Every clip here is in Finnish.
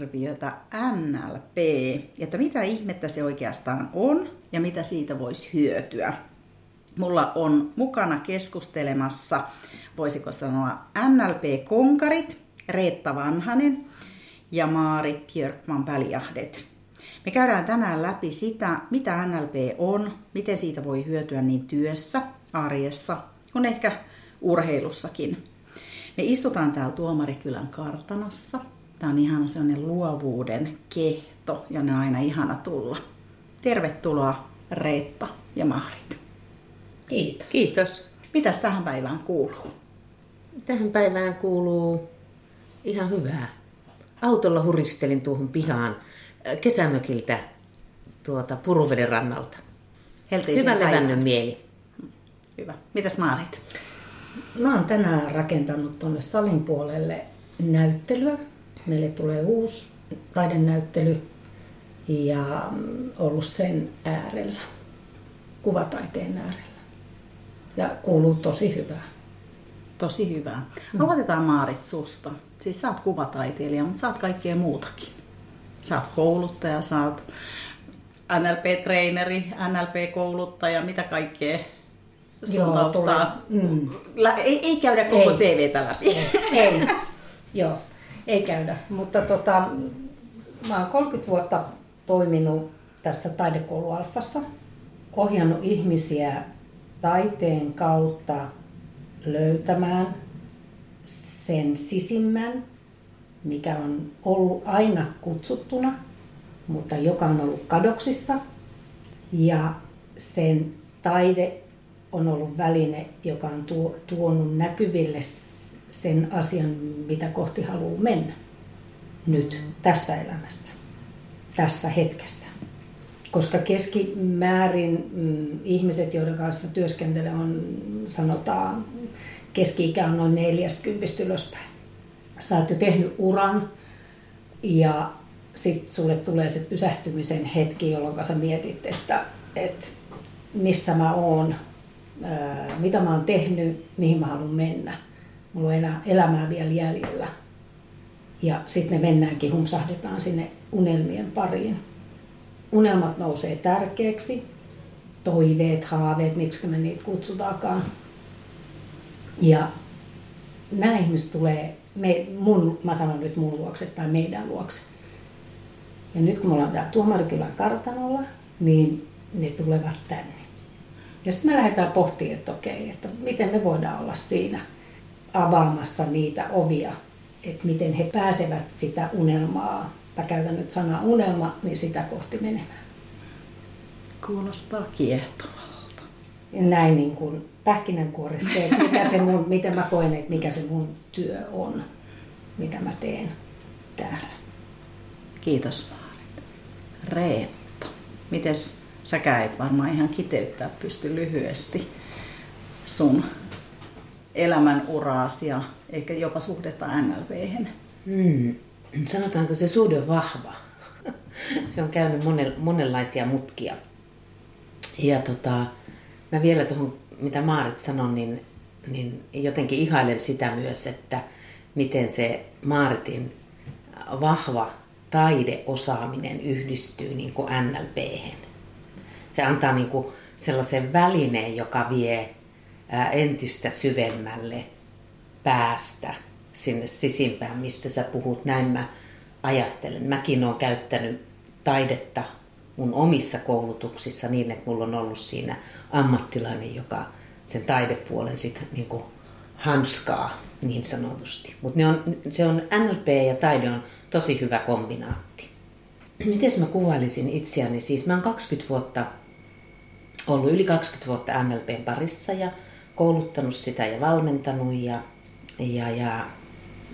hirviötä NLP, että mitä ihmettä se oikeastaan on ja mitä siitä voisi hyötyä. Mulla on mukana keskustelemassa, voisiko sanoa, NLP-konkarit, Reetta Vanhanen ja Maarit Björkman Väljahdet. Me käydään tänään läpi sitä, mitä NLP on, miten siitä voi hyötyä niin työssä, arjessa kuin ehkä urheilussakin. Me istutaan täällä Tuomarikylän kartanossa. Tämä on ihana sellainen luovuuden kehto, ja ne on aina ihana tulla. Tervetuloa Reetta ja Maarit. Kiitos. Kiitos. Mitäs tähän päivään kuuluu? Tähän päivään kuuluu ihan hyvää. Autolla huristelin tuohon pihaan äh, kesämökiltä tuota Puruveden rannalta. Helteisen Hyvä levännyt mieli. Hyvä. Mitäs Maarit? Mä oon tänään rakentanut tuonne salin puolelle näyttelyä. Meille tulee uusi taidenäyttely ja mm, ollut sen äärellä, kuvataiteen äärellä. Ja kuuluu tosi hyvää. Tosi hyvää. Aloitetaan Maarit susta. Siis sä oot kuvataiteilija, mutta sä oot kaikkea muutakin. Sä oot kouluttaja, sä oot NLP-treeneri, NLP-kouluttaja, mitä kaikkea sun Joo, taustaa. tulee- mm. Ei, ei käydä koko Ei. CVtä läpi. Ei, joo, ei käydä. Mutta tota, mä oon 30 vuotta toiminut tässä taidekoulu Alfassa, ohjannut ihmisiä taiteen kautta löytämään sen sisimmän, mikä on ollut aina kutsuttuna, mutta joka on ollut kadoksissa. Ja sen taide on ollut väline, joka on tuo, tuonut näkyville sen asian, mitä kohti haluaa mennä nyt, tässä elämässä, tässä hetkessä. Koska keskimäärin mm, ihmiset, joiden kanssa työskentelen, on sanotaan, keski-ikä on noin 40 ylöspäin. Sä oot jo tehnyt uran ja sitten sulle tulee se pysähtymisen hetki, jolloin sä mietit, että, että missä mä oon, mitä mä oon tehnyt, mihin mä haluan mennä. Mulla on elämää vielä jäljellä. Ja sitten me mennäänkin, humsahdetaan sinne unelmien pariin. Unelmat nousee tärkeäksi, toiveet, haaveet, miksi me niitä kutsutaankaan. Ja nämä ihmiset tulee, me, mun, mä sanon nyt mun luokse tai meidän luokse. Ja nyt kun me ollaan täällä Tuomarikylän kartanolla, niin ne tulevat tänne. Ja sitten me lähdetään pohtimaan, että okei, että miten me voidaan olla siinä avaamassa niitä ovia, että miten he pääsevät sitä unelmaa, mä käytän nyt sanaa unelma, niin sitä kohti menemään. Kuulostaa kiehtovalta. Ja näin niin kuin pähkinänkuoressa että mikä se mun, miten mä koen, että mikä se mun työ on, mitä mä teen täällä. Kiitos Maarit. Reetta, mites säkään et varmaan ihan kiteyttää pysty lyhyesti sun elämän uraasi ja ehkä jopa suhdetta NLPhen. Hmm. Sanotaanko se suhde on vahva? se on käynyt monen, monenlaisia mutkia. Ja tota, mä vielä tuohon, mitä Maarit sanoi, niin, niin jotenkin ihailen sitä myös, että miten se Maaritin vahva taideosaaminen yhdistyy niin kuin NLPhen. Se antaa niin kuin sellaisen välineen, joka vie entistä syvemmälle päästä sinne sisimpään, mistä sä puhut. Näin mä ajattelen. Mäkin olen käyttänyt taidetta mun omissa koulutuksissa niin, että mulla on ollut siinä ammattilainen, joka sen taidepuolen sit niin kuin hanskaa niin sanotusti. Mutta se on NLP ja taide on tosi hyvä kombinaatti. Miten mä kuvailisin itseäni? Siis mä oon 20 vuotta ollut yli 20 vuotta NLPn parissa ja kouluttanut sitä ja valmentanut ja, ja, ja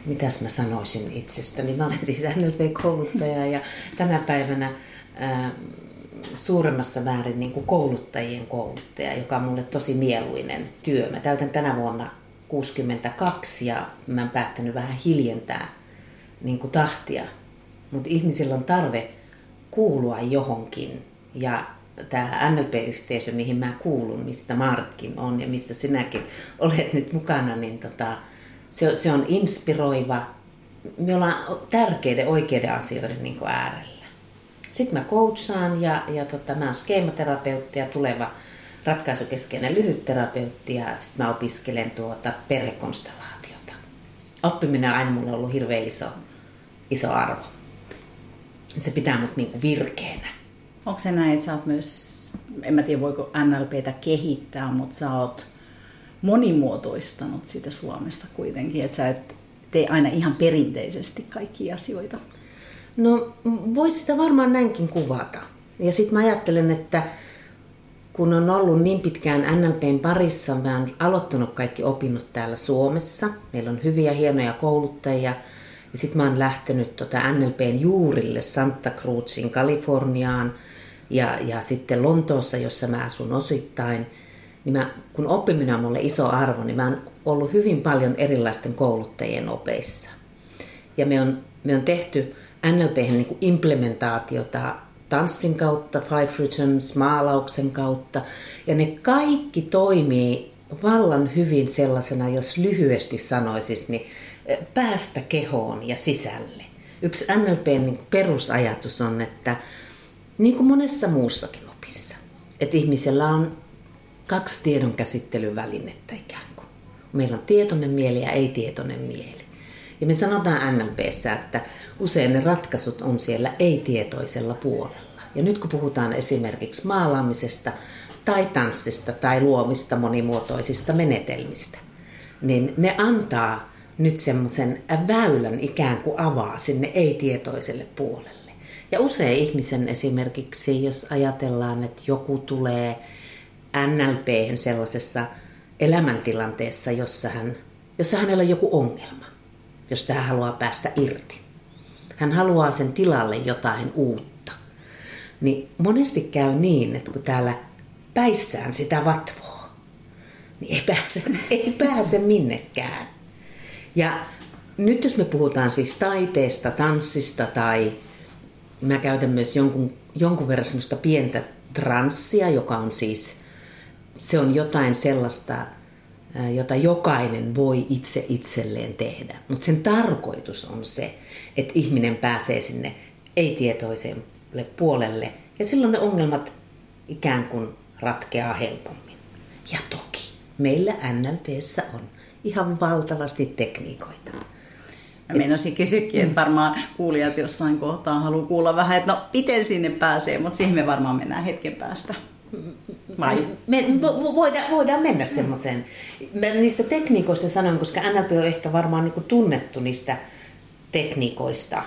mitäs mä sanoisin itsestäni. Mä olen siis NLP-kouluttaja ja tänä päivänä ää, suuremmassa määrin niin kuin kouluttajien kouluttaja, joka on mulle tosi mieluinen työ. Mä täytän tänä vuonna 62 ja mä oon päättänyt vähän hiljentää niin kuin tahtia. Mutta ihmisillä on tarve kuulua johonkin ja tämä NLP-yhteisö, mihin mä kuulun, mistä Martkin on ja missä sinäkin olet nyt mukana, niin tota, se, se on inspiroiva, me ollaan tärkeiden, oikeiden asioiden niin äärellä. Sitten mä coachaan ja, ja tota, mä oon skeematerapeutti ja tuleva ratkaisukeskeinen lyhytterapeutti ja sitten mä opiskelen tuota perhekonstellaatiota. Oppiminen on aina mulle ollut hirveän iso, iso arvo. Se pitää mut niinku virkeänä. Onko se näin, että sä oot myös, en mä tiedä voiko NLPtä kehittää, mutta sä oot monimuotoistanut sitä Suomessa kuitenkin, että sä et tee aina ihan perinteisesti kaikkia asioita? No voisi sitä varmaan näinkin kuvata. Ja sitten mä ajattelen, että kun on ollut niin pitkään NLPn parissa, mä oon aloittanut kaikki opinnot täällä Suomessa. Meillä on hyviä, hienoja kouluttajia. Ja sitten mä oon lähtenyt tota NLPn juurille Santa Cruzin Kaliforniaan ja, ja sitten Lontoossa, jossa mä asun osittain. Niin mä, kun oppiminen on mulle iso arvo, niin mä oon ollut hyvin paljon erilaisten kouluttajien opeissa. Ja me on, me on tehty NLP niin implementaatiota tanssin kautta, Five Rhythms, maalauksen kautta. Ja ne kaikki toimii vallan hyvin sellaisena, jos lyhyesti sanoisis, niin päästä kehoon ja sisälle. Yksi NLPn niin perusajatus on, että niin kuin monessa muussakin opissa, että ihmisellä on kaksi tiedonkäsittelyvälinettä ikään kuin. Meillä on tietoinen mieli ja ei-tietoinen mieli. Ja me sanotaan NLPssä, että usein ne ratkaisut on siellä ei-tietoisella puolella. Ja nyt kun puhutaan esimerkiksi maalaamisesta tai tanssista tai luomista monimuotoisista menetelmistä, niin ne antaa nyt semmoisen väylän ikään kuin avaa sinne ei-tietoiselle puolelle. Ja usein ihmisen esimerkiksi, jos ajatellaan, että joku tulee NLP sellaisessa elämäntilanteessa, jossa, hän, jossa hänellä on joku ongelma, josta hän haluaa päästä irti. Hän haluaa sen tilalle jotain uutta. Niin monesti käy niin, että kun täällä päissään sitä vatvoo, niin ei pääse, ei pääse minnekään. Ja nyt jos me puhutaan siis taiteesta, tanssista tai mä käytän myös jonkun, jonkun verran semmoista pientä transsia, joka on siis, se on jotain sellaista, jota jokainen voi itse itselleen tehdä. Mutta sen tarkoitus on se, että ihminen pääsee sinne ei-tietoiselle puolelle ja silloin ne ongelmat ikään kuin ratkeaa helpommin. Ja toki meillä NLPssä on ihan valtavasti tekniikoita. Mä meinasin kysyäkin, että varmaan kuulijat jossain kohtaa haluaa kuulla vähän, että no miten sinne pääsee, mutta siihen me varmaan mennään hetken päästä. Vai? Me voidaan, voidaan mennä semmoiseen. Mä niistä tekniikoista sanon, koska NLP on ehkä varmaan niin tunnettu niistä tekniikoista.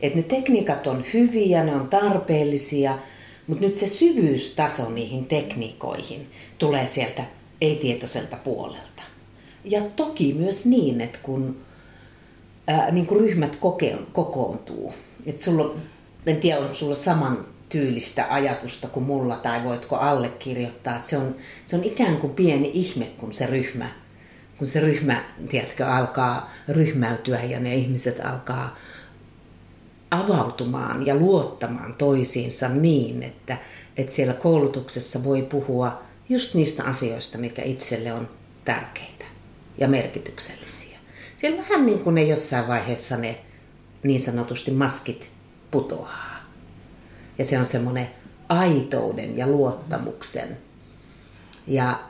Että ne tekniikat on hyviä, ne on tarpeellisia, mutta nyt se syvyystaso niihin tekniikoihin tulee sieltä ei-tietoiselta puolelta. Ja toki myös niin, että kun ää, niin kuin ryhmät koke, kokoontuu, että sulla, en tiedä, onko sulla saman tyylistä ajatusta kuin mulla tai voitko allekirjoittaa. Että se, on, se on ikään kuin pieni ihme, kun se ryhmä, kun se ryhmä tiedätkö, alkaa ryhmäytyä ja ne ihmiset alkaa avautumaan ja luottamaan toisiinsa niin, että, että siellä koulutuksessa voi puhua just niistä asioista, mikä itselle on tärkeitä ja merkityksellisiä. Siellä vähän niin kuin ne jossain vaiheessa ne niin sanotusti maskit putoaa. Ja se on semmoinen aitouden ja luottamuksen. Ja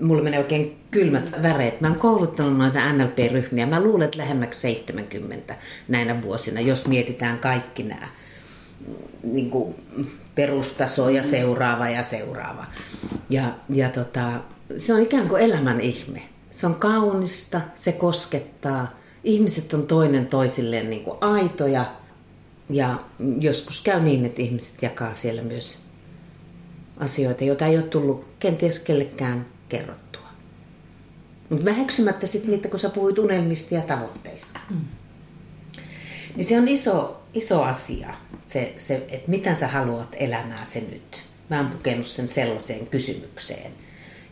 mulla menee oikein kylmät väreet. Mä oon kouluttanut noita NLP-ryhmiä. Mä luulen, että lähemmäksi 70 näinä vuosina, jos mietitään kaikki nämä niin kuin perustaso ja seuraava ja seuraava. Ja, ja tota, se on ikään kuin elämän ihme. Se on kaunista, se koskettaa. Ihmiset on toinen toisilleen niin kuin aitoja ja joskus käy niin, että ihmiset jakaa siellä myös asioita, joita ei ole tullut kenties kellekään kerrottua. Mutta väheksymättä sitten niitä, kun sä puhuit unelmista ja tavoitteista. Mm. Niin se on iso, iso asia, se, se, että mitä sä haluat elämää se nyt. Mä oon pukenut sen sellaiseen kysymykseen.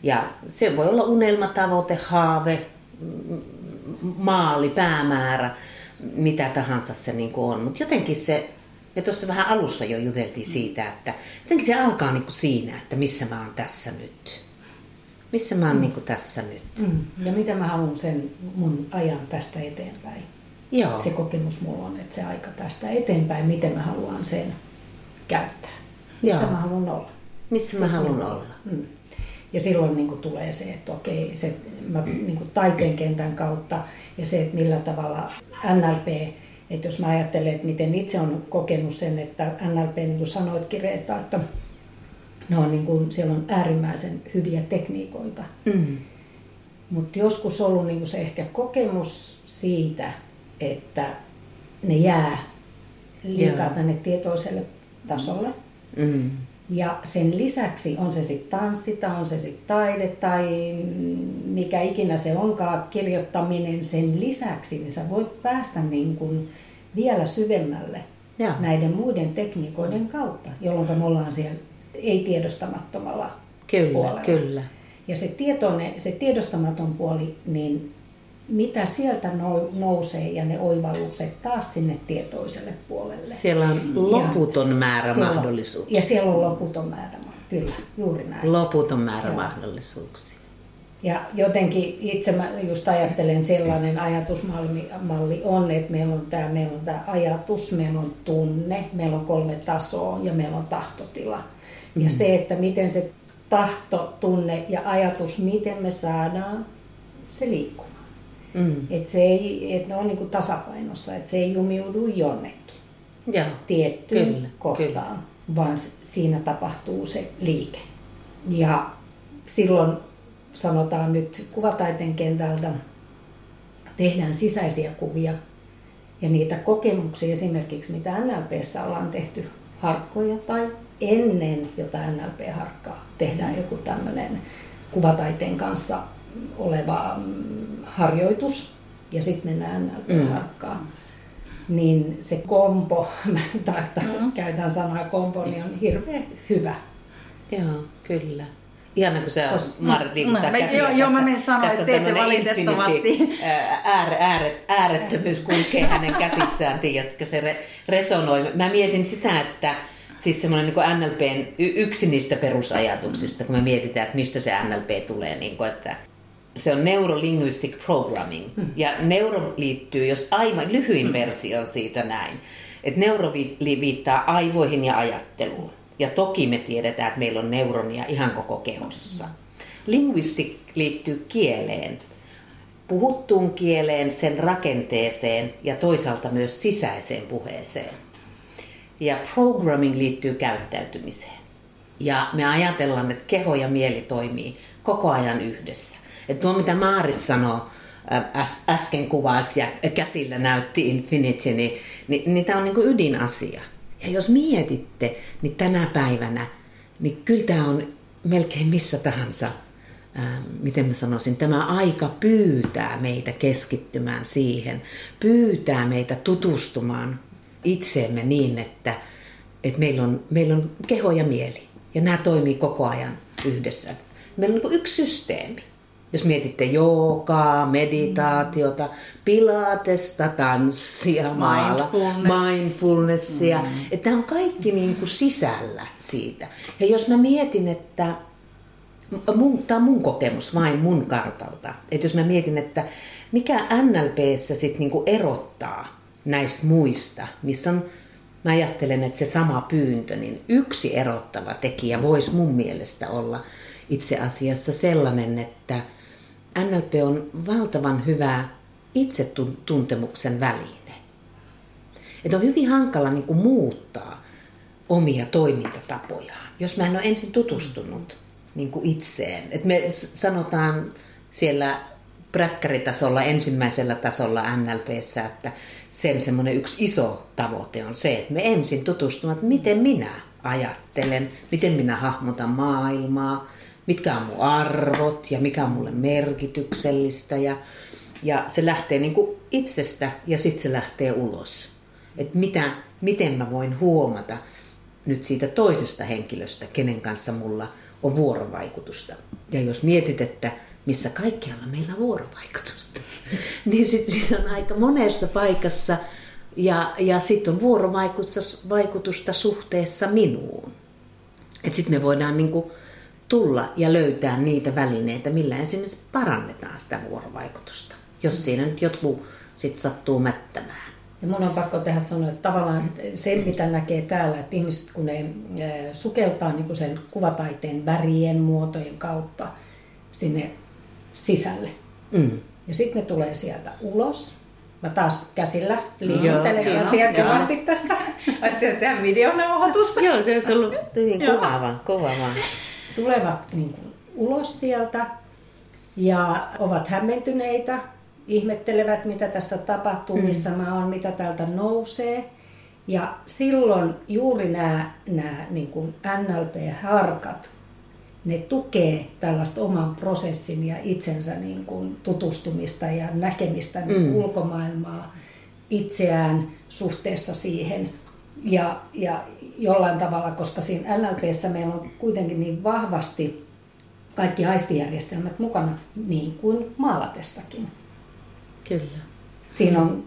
Ja se voi olla unelma, tavoite, haave, maali, päämäärä mitä tahansa se niin kuin on. Mutta jotenkin se, me tuossa vähän alussa jo juteltiin siitä, että jotenkin se alkaa niin kuin siinä, että missä mä oon tässä nyt. Missä mä oon mm. niin kuin tässä nyt. Mm. Ja mitä mä haluan sen mun ajan tästä eteenpäin. Joo. Se kokemus mulla on, että se aika tästä eteenpäin, miten mä haluan sen käyttää. Missä Joo. mä haluan olla. Missä mä haluan olla. Mm. Ja silloin niin kuin tulee se, että okei, se, mä, niin kuin taiteen kentän kautta ja se, että millä tavalla NLP, että jos mä ajattelen, että miten itse on kokenut sen, että NLP, niin kuin sanoitkin Reetta, että ne on niin kuin, siellä on äärimmäisen hyviä tekniikoita. Mm. Mutta joskus ollut niin kuin se ehkä kokemus siitä, että ne jää liikaa Joo. tänne tietoiselle tasolle. Mm. Ja sen lisäksi on se sitten tanssi tai on se sitten taide tai mikä ikinä se onkaan, kirjoittaminen sen lisäksi, niin sä voit päästä niin kuin vielä syvemmälle Joo. näiden muiden tekniikoiden kautta, jolloin me ollaan siellä ei-tiedostamattomalla Kyllä, puolella. kyllä. Ja se, tietoinen, se tiedostamaton puoli, niin mitä sieltä nou- nousee ja ne oivallukset taas sinne tietoiselle puolelle. Siellä on loputon määrä siellä mahdollisuuksia. Ja siellä on loputon määrä, kyllä, juuri näin. Loputon määrä Joo. mahdollisuuksia. Ja jotenkin itse mä just ajattelen sellainen ajatusmalli malli on, että meillä on tämä meillä on tämä ajatus, meillä on tunne, meillä on kolme tasoa ja meillä on tahtotila. Ja se, että miten se tahto, tunne ja ajatus, miten me saadaan se liikkumaan. Mm. Että se ei, että ne on niinku tasapainossa, että se ei jumiudu jonnekin Joo. tiettyyn Kyllä, kohtaan, vaan s- siinä tapahtuu se liike. Ja silloin sanotaan nyt kuvataiteen kentältä, tehdään sisäisiä kuvia ja niitä kokemuksia esimerkiksi, mitä NLPssä ollaan tehty harkkoja tai ennen jotain NLP-harkkaa tehdään joku tämmöinen kuvataiteen kanssa oleva mm, harjoitus ja sitten mennään NLP-harkkaan. Niin se kompo, mä tarkoitan, käytän sanaa kompo, niin on hirveän hyvä. Joo, kyllä. Ihana, kun sä Kos- Marit liikuttaa no, mä- käsiä joo, joo, mä menin sanoa, että on teette valitettavasti. infinity, ää, Äär, äär, äärettömyys kulkee hänen käsissään, tiedätkö, se re, resonoi. Mä mietin sitä, että siis semmoinen niin NLPn y- yksi niistä perusajatuksista, kun me mietitään, että mistä se NLP tulee, niin kuin, että se on neurolinguistic programming. Ja neuro liittyy, jos aivan lyhyin versio on siitä näin, että neuro viittaa aivoihin ja ajatteluun. Ja toki me tiedetään, että meillä on neuronia ihan koko kehossa. Linguistic liittyy kieleen, puhuttuun kieleen, sen rakenteeseen ja toisaalta myös sisäiseen puheeseen. Ja programming liittyy käyttäytymiseen. Ja me ajatellaan, että keho ja mieli toimii koko ajan yhdessä. Että tuo mitä Maarit sanoi, äs, äsken kuvasi ja käsillä näytti Infinity, niin, niin, niin tämä on niin ydinasia. Ja jos mietitte, niin tänä päivänä, niin kyllä tämä on melkein missä tahansa, ää, miten mä sanoisin, tämä aika pyytää meitä keskittymään siihen, pyytää meitä tutustumaan itseemme niin, että, että meillä, on, meillä on keho ja mieli. Ja nämä toimii koko ajan yhdessä. Meillä on niin yksi systeemi. Jos mietitte joogaa, meditaatiota, pilatesta, tanssia, maala, Mindfulness. mindfulnessia. Mm. Että tämä on kaikki niin kuin sisällä siitä. Ja jos mä mietin, että mun, tämä on mun kokemus vain mun kartalta. Että jos mä mietin, että mikä NLPssä sit niinku erottaa näistä muista, missä on, mä ajattelen, että se sama pyyntö, niin yksi erottava tekijä voisi mun mielestä olla itse asiassa sellainen, että NLP on valtavan hyvä itsetuntemuksen väline. Että on hyvin hankala niin kuin muuttaa omia toimintatapojaan, jos mä en ole ensin tutustunut niin kuin itseen. Et me sanotaan siellä präkkäritasolla, ensimmäisellä tasolla NLPssä, että sen semmoinen yksi iso tavoite on se, että me ensin tutustumme, että miten minä ajattelen, miten minä hahmotan maailmaa, mitkä on mun arvot ja mikä on mulle merkityksellistä. Ja, ja se lähtee niin kuin itsestä ja sitten se lähtee ulos. Että mitä, miten mä voin huomata nyt siitä toisesta henkilöstä, kenen kanssa mulla on vuorovaikutusta. Ja jos mietit, että missä kaikkialla meillä on vuorovaikutusta, niin sitten siinä on aika monessa paikassa ja, ja sitten on vuorovaikutusta vaikutusta suhteessa minuun. Että sitten me voidaan niinku tulla ja löytää niitä välineitä, millä esimerkiksi parannetaan sitä vuorovaikutusta. Jos siinä nyt jotkut sitten sattuu mättämään. Ja mun on pakko tehdä sanoa, että tavallaan se, mitä näkee täällä, että ihmiset kun ne sukeltaa niin sen kuvataiteen värien, muotojen kautta sinne sisälle. Mm. Ja sitten ne tulee sieltä ulos. Mä taas käsillä liikuttelen käsiä kovasti tässä. Olisi tehdä videonauhoitus. Joo, se olisi ollut hyvin kuvaava. kuvaava. Tulevat niin kuin, ulos sieltä ja ovat hämmentyneitä ihmettelevät, mitä tässä tapahtuu, mm. missä mä oon, mitä täältä nousee. Ja silloin juuri nämä, nämä niin kuin NLP-harkat, ne tukee tällaista oman prosessin ja itsensä niin kuin tutustumista ja näkemistä niin mm. ulkomaailmaa itseään suhteessa siihen. Ja, ja jollain tavalla, koska siinä NLPssä meillä on kuitenkin niin vahvasti kaikki aistijärjestelmät mukana, niin kuin maalatessakin. Kyllä. Siinä on,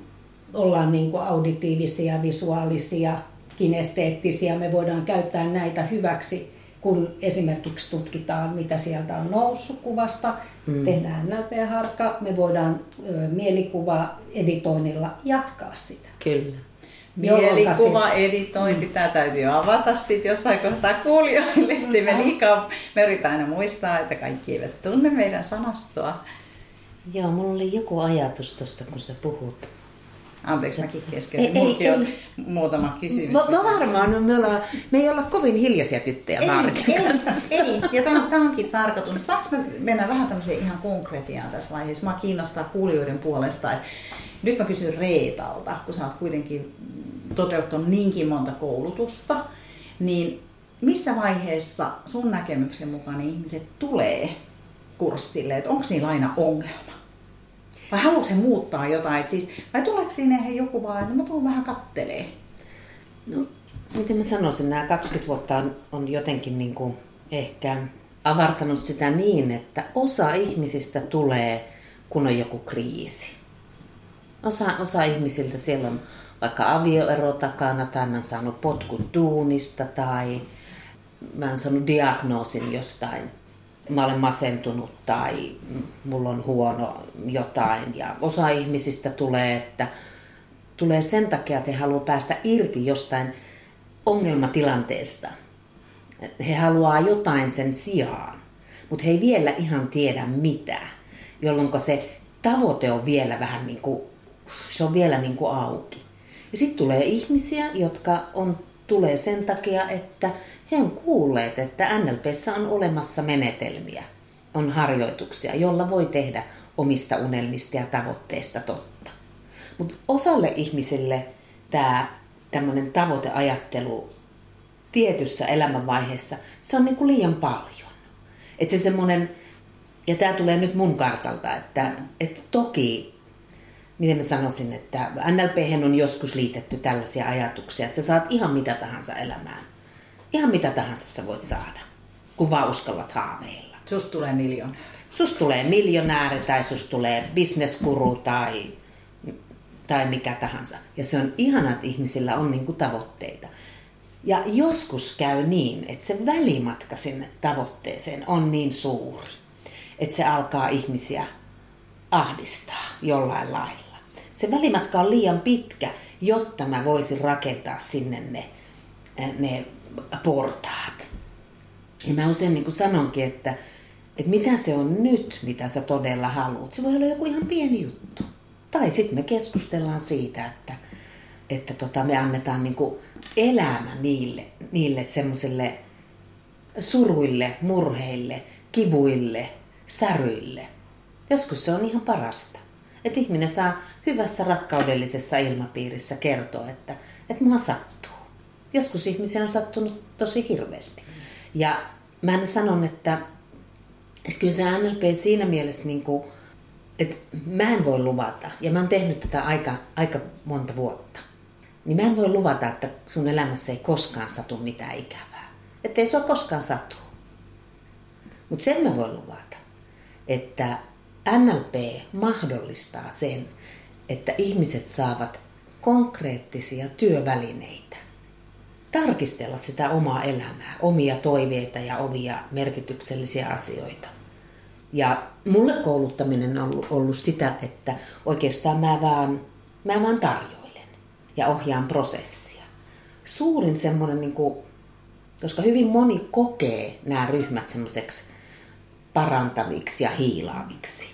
ollaan niin kuin auditiivisia, visuaalisia, kinesteettisiä. Me voidaan käyttää näitä hyväksi, kun esimerkiksi tutkitaan, mitä sieltä on noussut kuvasta. Mm. Tehdään NLP-harkka. Me voidaan ö, mielikuva-editoinnilla jatkaa sitä. Kyllä. Mielikuva-editointi, tämä täytyy avata sitten jossain kohtaa kuulijoille, me liikaa, me yritetään aina muistaa, että kaikki eivät tunne meidän sanastoa. Joo, mulla oli joku ajatus tuossa, kun sä puhut. Anteeksi, mäkin keskeytin. Mullakin on muutama kysymys. Mä, mä varmaan, no me, ollaan, me ei olla kovin hiljaisia tyttöjä ei, ei, ei, ja tämä, tämä onkin tarkoitus. Saanko mä mennä vähän tämmöiseen ihan konkretiaan tässä vaiheessa? Mä kiinnostaa kuulijoiden puolesta. Että nyt mä kysyn Reetalta, kun sä oot kuitenkin toteuttanut niinkin monta koulutusta, niin missä vaiheessa sun näkemyksen mukaan ihmiset tulee kurssille, että onko niillä aina ongelma? Vai haluatko se muuttaa jotain? Et siis, vai tuleeko sinne joku vaan, että mä tulen vähän kattelee? No, miten mä sanoisin, nämä 20 vuotta on, on jotenkin niin kuin ehkä avartanut sitä niin, että osa ihmisistä tulee, kun on joku kriisi. Osa, osa ihmisiltä siellä on vaikka avioero takana, tai mä oon saanut potkut duunista, tai mä oon saanut diagnoosin jostain mä olen masentunut tai mulla on huono jotain. Ja osa ihmisistä tulee, että tulee sen takia, että he haluaa päästä irti jostain ongelmatilanteesta. He haluaa jotain sen sijaan, mutta he ei vielä ihan tiedä mitä, jolloin se tavoite on vielä vähän niin kuin, se on vielä niin kuin auki. Ja sitten tulee ihmisiä, jotka on, tulee sen takia, että he on kuulleet, että NLPssä on olemassa menetelmiä, on harjoituksia, jolla voi tehdä omista unelmista ja tavoitteista totta. Mutta osalle ihmisille tämä tämmöinen tavoiteajattelu tietyssä elämänvaiheessa, se on niinku liian paljon. Että se semmoinen, ja tämä tulee nyt mun kartalta, että, että toki, miten mä sanoisin, että NLP on joskus liitetty tällaisia ajatuksia, että sä saat ihan mitä tahansa elämään Ihan mitä tahansa sä voit saada, kun vaan uskallat haaveilla. Sus tulee miljonääri. Sus tulee miljonääri tai sus tulee bisneskuru tai, tai mikä tahansa. Ja se on ihana, että ihmisillä on niinku tavoitteita. Ja joskus käy niin, että se välimatka sinne tavoitteeseen on niin suuri, että se alkaa ihmisiä ahdistaa jollain lailla. Se välimatka on liian pitkä, jotta mä voisin rakentaa sinne ne, ne portaat. Ja mä usein niin sanonkin, että, että mitä se on nyt, mitä sä todella haluat. Se voi olla joku ihan pieni juttu. Tai sitten me keskustellaan siitä, että, että tota, me annetaan niin elämä niille, niille semmoiselle suruille, murheille, kivuille, säryille. Joskus se on ihan parasta. Että ihminen saa hyvässä rakkaudellisessa ilmapiirissä kertoa, että, että mua sattuu joskus ihmisiä on sattunut tosi hirveästi. Ja mä sanon, että, että kyllä se NLP siinä mielessä, niin kuin, että mä en voi luvata, ja mä oon tehnyt tätä aika, aika monta vuotta, niin mä en voi luvata, että sun elämässä ei koskaan satu mitään ikävää. Että ei sua koskaan satu. Mutta sen mä voin luvata, että NLP mahdollistaa sen, että ihmiset saavat konkreettisia työvälineitä tarkistella sitä omaa elämää, omia toiveita ja omia merkityksellisiä asioita. Ja mulle kouluttaminen on ollut sitä, että oikeastaan mä vaan Mä vaan tarjoilen ja ohjaan prosessia. Suurin semmoinen, niin kuin, koska hyvin moni kokee nämä ryhmät semmoiseksi parantaviksi ja hiilaaviksi,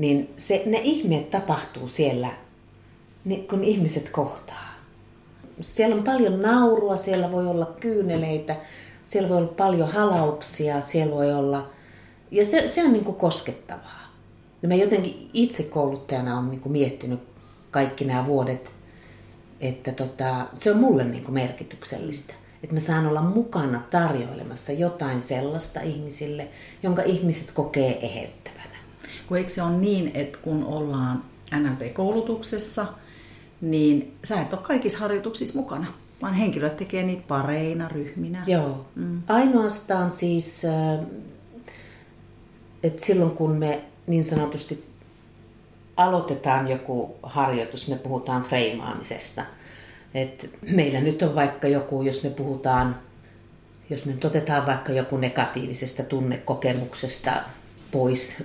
niin se, ne ihmeet tapahtuu siellä, kun ihmiset kohtaa. Siellä on paljon naurua, siellä voi olla kyyneleitä, siellä voi olla paljon halauksia, siellä voi olla... Ja se, se on niin kuin koskettavaa. Ja mä jotenkin itse kouluttajana olen niin kuin miettinyt kaikki nämä vuodet, että tota, se on mulle niin kuin merkityksellistä. Että mä saan olla mukana tarjoilemassa jotain sellaista ihmisille, jonka ihmiset kokee eheyttävänä. Kun eikö se ole niin, että kun ollaan NLP-koulutuksessa, niin sä et ole kaikissa harjoituksissa mukana, vaan henkilöt tekee niitä pareina, ryhminä. Joo. Mm. Ainoastaan siis, äh, että silloin kun me niin sanotusti aloitetaan joku harjoitus, me puhutaan freimaamisesta. Et meillä nyt on vaikka joku, jos me puhutaan, jos me nyt otetaan vaikka joku negatiivisesta tunnekokemuksesta pois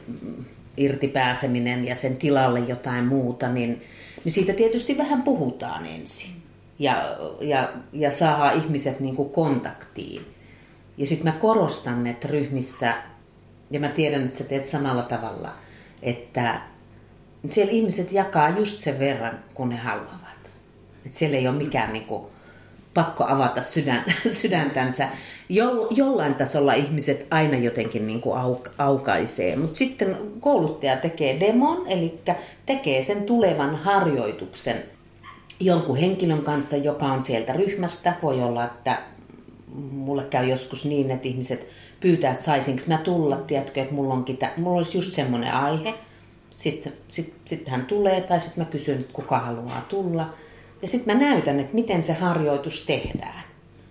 irti pääseminen ja sen tilalle jotain muuta, niin, niin siitä tietysti vähän puhutaan ensin. Ja, ja, ja saadaan ihmiset niin kuin kontaktiin. Ja sitten mä korostan, että ryhmissä, ja mä tiedän, että sä teet samalla tavalla, että siellä ihmiset jakaa just sen verran, kun ne haluavat. Että siellä ei ole mikään niin kuin, pakko avata sydän, sydäntänsä. Jo, jollain tasolla ihmiset aina jotenkin niin kuin auk, aukaisee, mutta sitten kouluttaja tekee demon, eli tekee sen tulevan harjoituksen jonkun henkilön kanssa, joka on sieltä ryhmästä. Voi olla, että mulle käy joskus niin, että ihmiset pyytää, että saisinko mä tulla, tiedätkö, että mulla, onkin tä- mulla olisi just semmoinen aihe. Sitten sit, sit hän tulee tai sitten mä kysyn, että kuka haluaa tulla. Ja sitten mä näytän, että miten se harjoitus tehdään.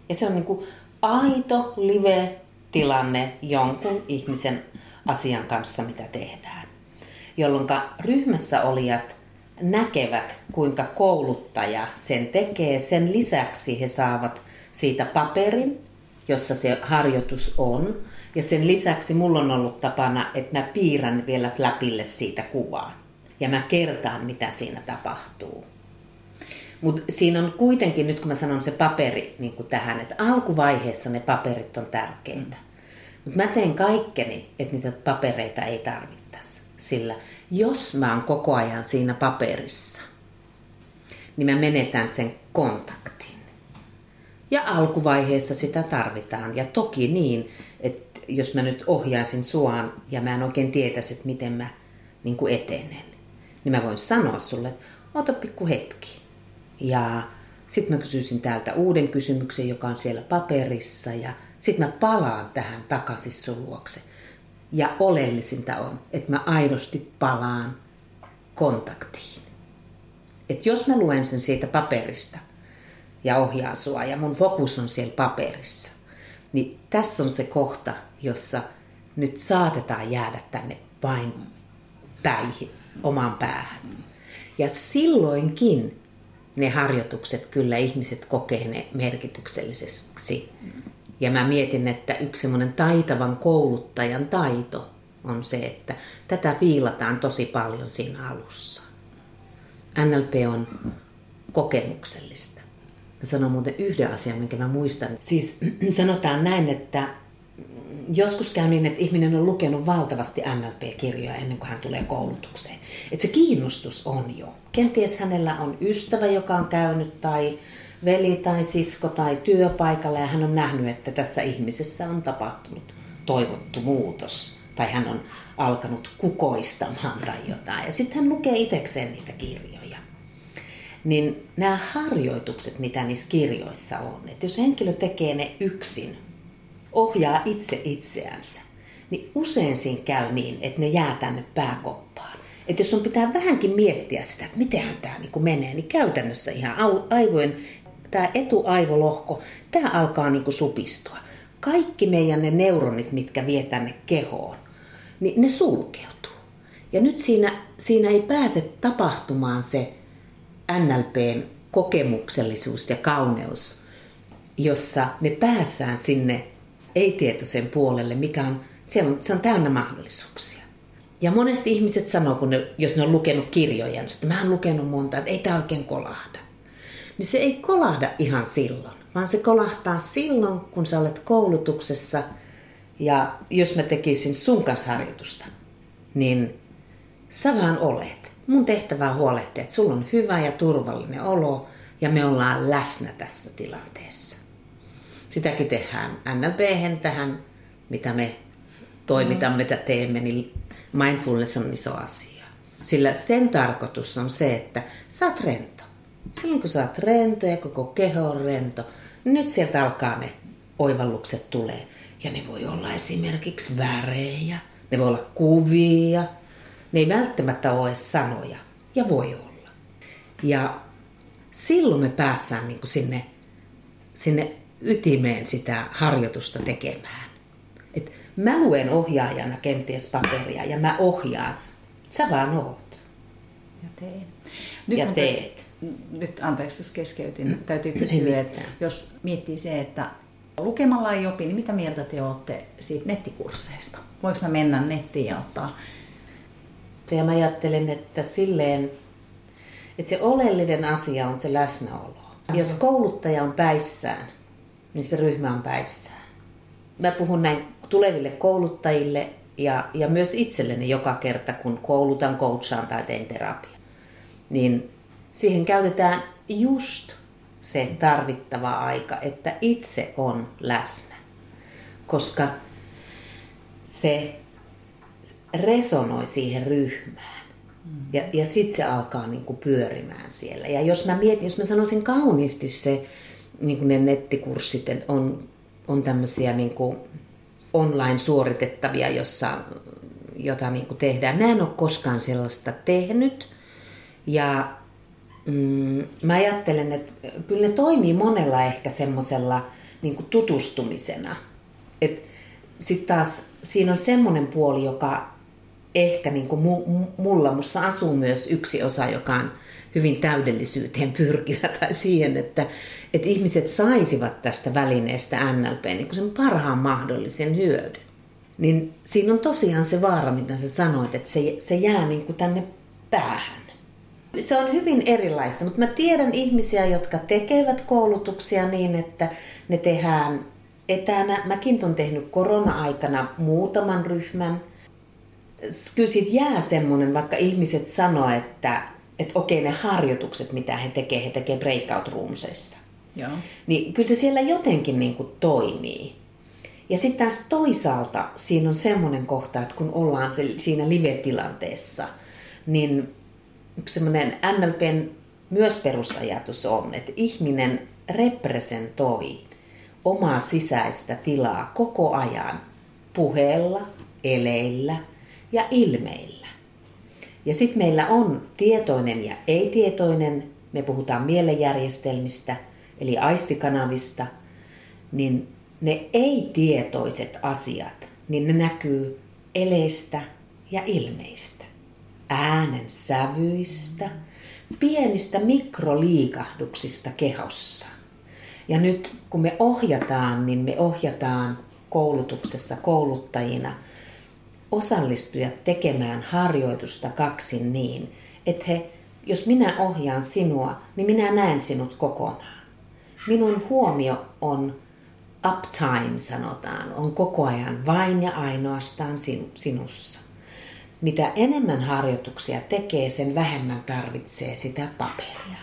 Ja se on niin kuin aito live-tilanne jonkun ihmisen asian kanssa, mitä tehdään. Jolloin ryhmässä olijat näkevät, kuinka kouluttaja sen tekee. Sen lisäksi he saavat siitä paperin, jossa se harjoitus on. Ja sen lisäksi mulla on ollut tapana, että mä piirrän vielä flapille siitä kuvaa. Ja mä kertaan, mitä siinä tapahtuu. Mutta siinä on kuitenkin, nyt kun mä sanon se paperi niin kuin tähän, että alkuvaiheessa ne paperit on tärkeitä. Mutta mä teen kaikkeni, että niitä papereita ei tarvittaisi. Sillä jos mä oon koko ajan siinä paperissa, niin mä menetän sen kontaktin. Ja alkuvaiheessa sitä tarvitaan. Ja toki niin, että jos mä nyt ohjaisin suaan ja mä en oikein tietäisi, että miten mä niin kuin etenen, niin mä voin sanoa sulle, että ota pikku hetki. Ja sitten mä kysyisin täältä uuden kysymyksen, joka on siellä paperissa. Ja sitten mä palaan tähän takaisin sun luokse. Ja oleellisinta on, että mä aidosti palaan kontaktiin. Et jos mä luen sen siitä paperista ja ohjaan sua ja mun fokus on siellä paperissa, niin tässä on se kohta, jossa nyt saatetaan jäädä tänne vain päihin, omaan päähän. Ja silloinkin ne harjoitukset kyllä ihmiset kokee ne merkitykselliseksi. Ja mä mietin, että yksi semmoinen taitavan kouluttajan taito on se, että tätä viilataan tosi paljon siinä alussa. NLP on kokemuksellista. Mä sanon muuten yhden asian, minkä mä muistan. Siis sanotaan näin, että joskus käy niin, että ihminen on lukenut valtavasti NLP-kirjoja ennen kuin hän tulee koulutukseen. Että se kiinnostus on jo. Kenties hänellä on ystävä, joka on käynyt tai veli tai sisko tai työpaikalla ja hän on nähnyt, että tässä ihmisessä on tapahtunut toivottu muutos. Tai hän on alkanut kukoistamaan tai jotain. Ja sitten hän lukee itsekseen niitä kirjoja. Niin nämä harjoitukset, mitä niissä kirjoissa on, että jos henkilö tekee ne yksin, ohjaa itse itseänsä, niin usein siinä käy niin, että ne jää tänne pääkoppaan. Että jos on pitää vähänkin miettiä sitä, että miten tämä niin menee, niin käytännössä ihan aivojen, tämä etuaivolohko, tämä alkaa niin kuin supistua. Kaikki meidän ne neuronit, mitkä vie tänne kehoon, niin ne sulkeutuu. Ja nyt siinä, siinä ei pääse tapahtumaan se NLPn kokemuksellisuus ja kauneus, jossa me päässään sinne ei-tietoisen puolelle, mikä on, siellä on, se on täynnä mahdollisuuksia. Ja monesti ihmiset sanoo, kun ne, jos ne on lukenut kirjoja, niin että mä oon lukenut monta, että ei tämä oikein kolahda. Niin se ei kolahda ihan silloin, vaan se kolahtaa silloin, kun sä olet koulutuksessa ja jos mä tekisin sun kanssa harjoitusta, niin sä vaan olet. Mun tehtävä on huolehtia, että sulla on hyvä ja turvallinen olo ja me ollaan läsnä tässä tilanteessa. Sitäkin tehdään NLP tähän, mitä me toimitamme, mitä teemme, niin mindfulness on iso asia. Sillä sen tarkoitus on se, että sä oot rento. Silloin kun sä oot rento ja koko keho on rento, niin nyt sieltä alkaa ne oivallukset tulee. Ja ne voi olla esimerkiksi värejä, ne voi olla kuvia, ne ei välttämättä ole sanoja, ja voi olla. Ja silloin me päässään niin kuin sinne, sinne ytimeen sitä harjoitusta tekemään. Et mä luen ohjaajana kenties paperia ja mä ohjaan. Sä vaan oot. Ja teen. Nyt ja teet. Nyt anteeksi, jos keskeytin. Täytyy kysyä, että jos miettii se, että lukemalla ei opi, niin mitä mieltä te olette siitä nettikursseista? Voinko mä mennä nettiin ja ottaa? Ja mä ajattelen, että silleen, että se oleellinen asia on se läsnäolo. Jos kouluttaja on päissään, niin se ryhmä on päissään. Mä puhun näin tuleville kouluttajille ja, ja myös itselleni joka kerta, kun koulutan, coachaan tai teen terapia. Niin siihen käytetään just se tarvittava aika, että itse on läsnä. Koska se resonoi siihen ryhmään. Ja, ja sitten se alkaa niinku pyörimään siellä. Ja jos mä mietin, jos mä sanoisin kauniisti se, niin kuin ne nettikurssit on, on tämmöisiä niin kuin online suoritettavia, jossa, jota niin kuin tehdään. Mä en ole koskaan sellaista tehnyt. Ja mm, mä ajattelen, että kyllä ne toimii monella ehkä semmoisella niin tutustumisena. Sitten taas siinä on semmoinen puoli, joka ehkä niin kuin mulla, mussa asuu myös yksi osa, joka on hyvin täydellisyyteen pyrkivä tai siihen, että, että ihmiset saisivat tästä välineestä NLP niin kuin sen parhaan mahdollisen hyödyn. Niin siinä on tosiaan se vaara, mitä sä sanoit, että se, se jää niin kuin tänne päähän. Se on hyvin erilaista, mutta mä tiedän ihmisiä, jotka tekevät koulutuksia niin, että ne tehdään etänä. Mäkin olen tehnyt korona-aikana muutaman ryhmän. Kyllä siitä jää semmoinen, vaikka ihmiset sanoo, että että okei ne harjoitukset, mitä he tekevät, he tekevät breakout roomseissa. Joo. Niin kyllä se siellä jotenkin niin kuin toimii. Ja sitten taas toisaalta siinä on semmoinen kohta, että kun ollaan siinä live-tilanteessa, niin yksi semmoinen NLPn myös perusajatus on, että ihminen representoi omaa sisäistä tilaa koko ajan puheella, eleillä ja ilmeillä. Ja sitten meillä on tietoinen ja ei-tietoinen, me puhutaan mielenjärjestelmistä, eli aistikanavista, niin ne ei-tietoiset asiat, niin ne näkyy eleistä ja ilmeistä, äänen sävyistä, pienistä mikroliikahduksista kehossa. Ja nyt kun me ohjataan, niin me ohjataan koulutuksessa kouluttajina – osallistujat tekemään harjoitusta kaksin niin, että he, jos minä ohjaan sinua, niin minä näen sinut kokonaan. Minun huomio on uptime sanotaan, on koko ajan vain ja ainoastaan sinussa. Mitä enemmän harjoituksia tekee, sen vähemmän tarvitsee sitä paperia.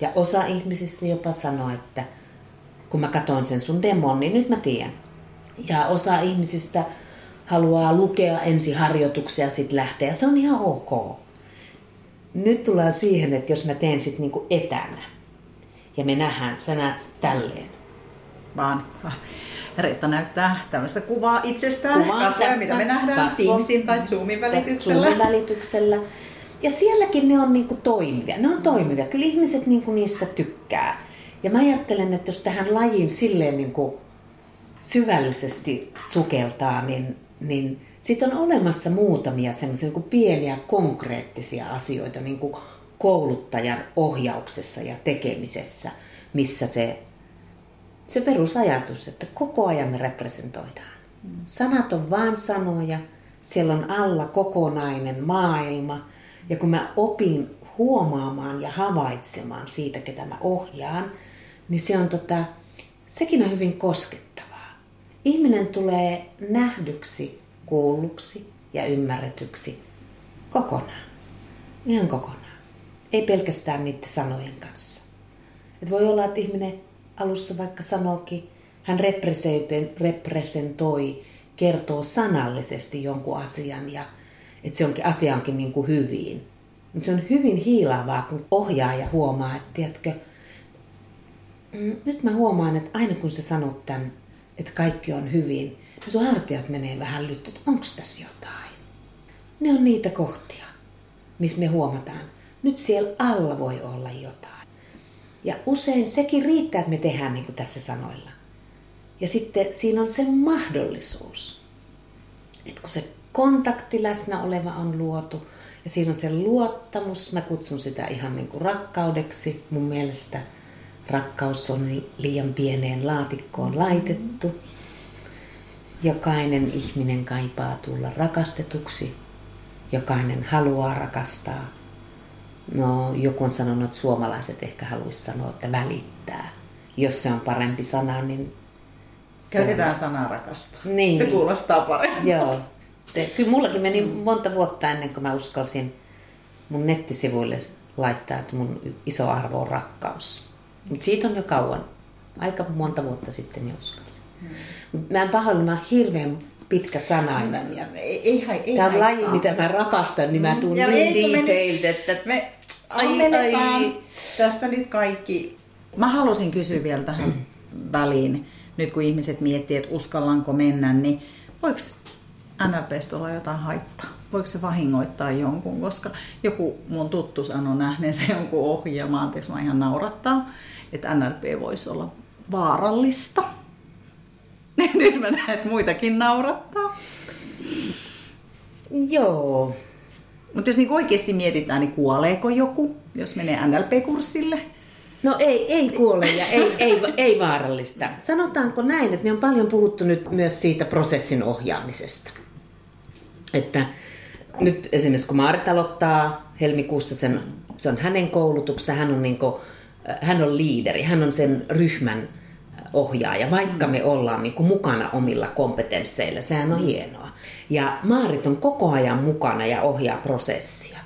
Ja osa ihmisistä jopa sanoo, että kun mä katsoin sen sun demon, niin nyt mä tiedän. Ja osa ihmisistä haluaa lukea harjoituksia ja sitten lähteä. Se on ihan ok. Nyt tullaan siihen, että jos mä teen sitten niinku etänä ja me nähdään, sä näet tälleen. Vaan Reetta näyttää tämmöistä kuvaa itsestään, kuvaa kasvoja, tässä, mitä me nähdään Teamsin tai Zoomin välityksellä. Zoomin välityksellä. Ja sielläkin ne on niinku toimivia. Ne on toimivia. Kyllä ihmiset niinku niistä tykkää. Ja mä ajattelen, että jos tähän lajiin silleen niinku syvällisesti sukeltaa, niin niin sitten on olemassa muutamia semmoisia niin pieniä konkreettisia asioita niin kuin kouluttajan ohjauksessa ja tekemisessä, missä se, se perusajatus, että koko ajan me representoidaan. Sanat on vaan sanoja, siellä on alla kokonainen maailma. Ja kun mä opin huomaamaan ja havaitsemaan siitä, ketä mä ohjaan, niin se on tota, sekin on hyvin koskettavaa. Ihminen tulee nähdyksi, kuulluksi ja ymmärretyksi kokonaan. Ihan kokonaan. Ei pelkästään niiden sanojen kanssa. Et voi olla, että ihminen alussa vaikka sanoikin, hän representoi, kertoo sanallisesti jonkun asian ja että se onkin, asia onkin niin kuin hyvin. Mutta se on hyvin hiilaavaa, kun ohjaaja huomaa, että tiedätkö, mm, nyt mä huomaan, että aina kun sä sanot tämän, että kaikki on hyvin, niin sun hartiat menee vähän lytty, että onko tässä jotain. Ne on niitä kohtia, missä me huomataan, nyt siellä alla voi olla jotain. Ja usein sekin riittää, että me tehdään niin kuin tässä sanoilla. Ja sitten siinä on se mahdollisuus, että kun se kontakti läsnä oleva on luotu ja siinä on se luottamus, mä kutsun sitä ihan niin kuin rakkaudeksi. Mun mielestä rakkaus on liian pieneen laatikkoon laitettu. Jokainen ihminen kaipaa tulla rakastetuksi. Jokainen haluaa rakastaa. No, joku on sanonut, että suomalaiset ehkä haluaisi sanoa, että välittää. Jos se on parempi sana, niin... Käytetään sanaa rakastaa. Niin. Se kuulostaa paremmin. Joo. Se, kyllä mullakin meni monta vuotta ennen kuin mä uskalsin mun nettisivuille laittaa, että mun iso arvo on rakkaus. Mutta siitä on jo kauan. Aika monta vuotta sitten jo uskalsin. Hmm. mä en pahoin, mä oon hirveän pitkä sanainen. Ja ei, ei, ei, Tämä on laji, mitä mä rakastan, niin mä tuun niin detailed, että me ai, ai. tästä nyt kaikki. Mä halusin kysyä vielä tähän väliin, nyt kun ihmiset miettii, että uskallanko mennä, niin voiko NLPstä olla jotain haittaa? Voiko se vahingoittaa jonkun? Koska joku mun tuttu sanoi nähneensä jonkun ohjelman, anteeksi mä ihan naurattaa, että NLP voisi olla vaarallista. Nyt mä näen, että muitakin naurattaa. Joo. Mutta jos niin oikeasti mietitään, niin kuoleeko joku, jos menee NLP-kurssille? No ei, ei kuole ja ei, ei, ei vaarallista. Sanotaanko näin, että me on paljon puhuttu nyt myös siitä prosessin ohjaamisesta. Että nyt esimerkiksi kun Maarit aloittaa helmikuussa sen, se on hänen koulutuksensa, hän on, niin kuin, hän on liideri, hän on sen ryhmän ohjaaja, vaikka me ollaan niin kuin mukana omilla kompetensseilla, sehän on hienoa. Ja Maarit on koko ajan mukana ja ohjaa prosessia.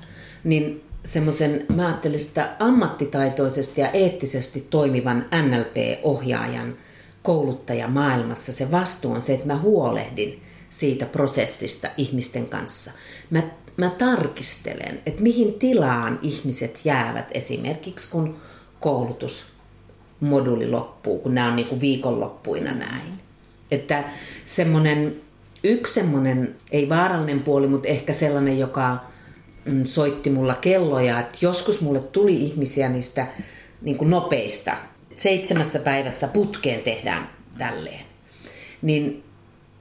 Niin semmoisen, mä ajattelin sitä ammattitaitoisesti ja eettisesti toimivan NLP-ohjaajan kouluttaja maailmassa se vastuu on se, että mä huolehdin siitä prosessista ihmisten kanssa. Mä, mä tarkistelen, että mihin tilaan ihmiset jäävät esimerkiksi kun koulutusmoduli loppuu, kun nämä on niin kuin viikonloppuina näin. Että semmoinen, yksi semmoinen, ei vaarallinen puoli, mutta ehkä sellainen, joka mm, soitti mulla kelloja, että joskus mulle tuli ihmisiä niistä niin kuin nopeista. Seitsemässä päivässä putkeen tehdään tälleen. Niin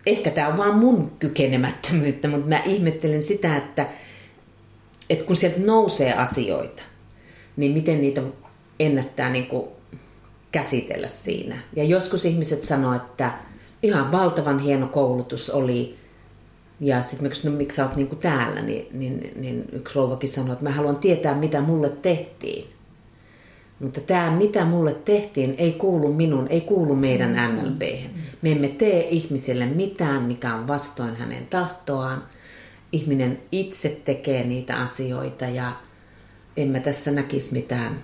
ehkä tämä on vaan mun kykenemättömyyttä, mutta mä ihmettelen sitä, että, että kun sieltä nousee asioita, niin miten niitä ennättää niin kuin käsitellä siinä. Ja joskus ihmiset sanoo, että ihan valtavan hieno koulutus oli, ja sitten no, miksi sä oot niin kuin täällä, niin, niin, niin yksi rouvakin sanoi, että mä haluan tietää, mitä mulle tehtiin. Mutta tämä, mitä mulle tehtiin, ei kuulu minun, ei kuulu meidän NLP. Me emme tee ihmiselle mitään, mikä on vastoin hänen tahtoaan. Ihminen itse tekee niitä asioita ja emme tässä näkisi mitään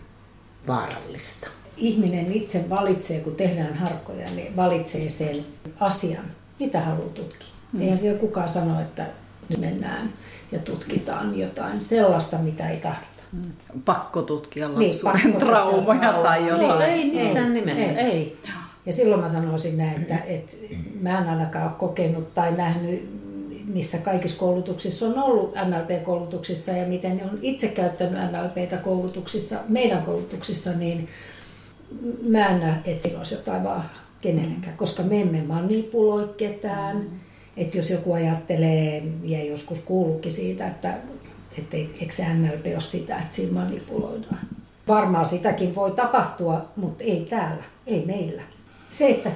vaarallista. Ihminen itse valitsee, kun tehdään harkkoja, niin valitsee sen asian, mitä haluaa tutkia. Mm. Eihän siellä kukaan sano, että nyt mennään ja tutkitaan jotain sellaista, mitä ei tahdota. Pakko tutkia niin, lapsuuden niin, traumoja tai jotain. Ei, ei missään ei, nimessä, ei. ei. Ja silloin mä sanoisin näin, että, että mä en ainakaan ole kokenut tai nähnyt, missä kaikissa koulutuksissa on ollut NLP-koulutuksissa ja miten ne on itse käyttänyt NLPtä koulutuksissa, meidän koulutuksissa, niin mä en näe, että siinä olisi jotain vaaraa kenellekään, koska me emme manipuloi ketään. Mm. Että jos joku ajattelee, ja joskus kuuluukin siitä, että että eikö se NLP ole sitä, että siinä manipuloidaan. Varmaan sitäkin voi tapahtua, mutta ei täällä, ei meillä. Se, että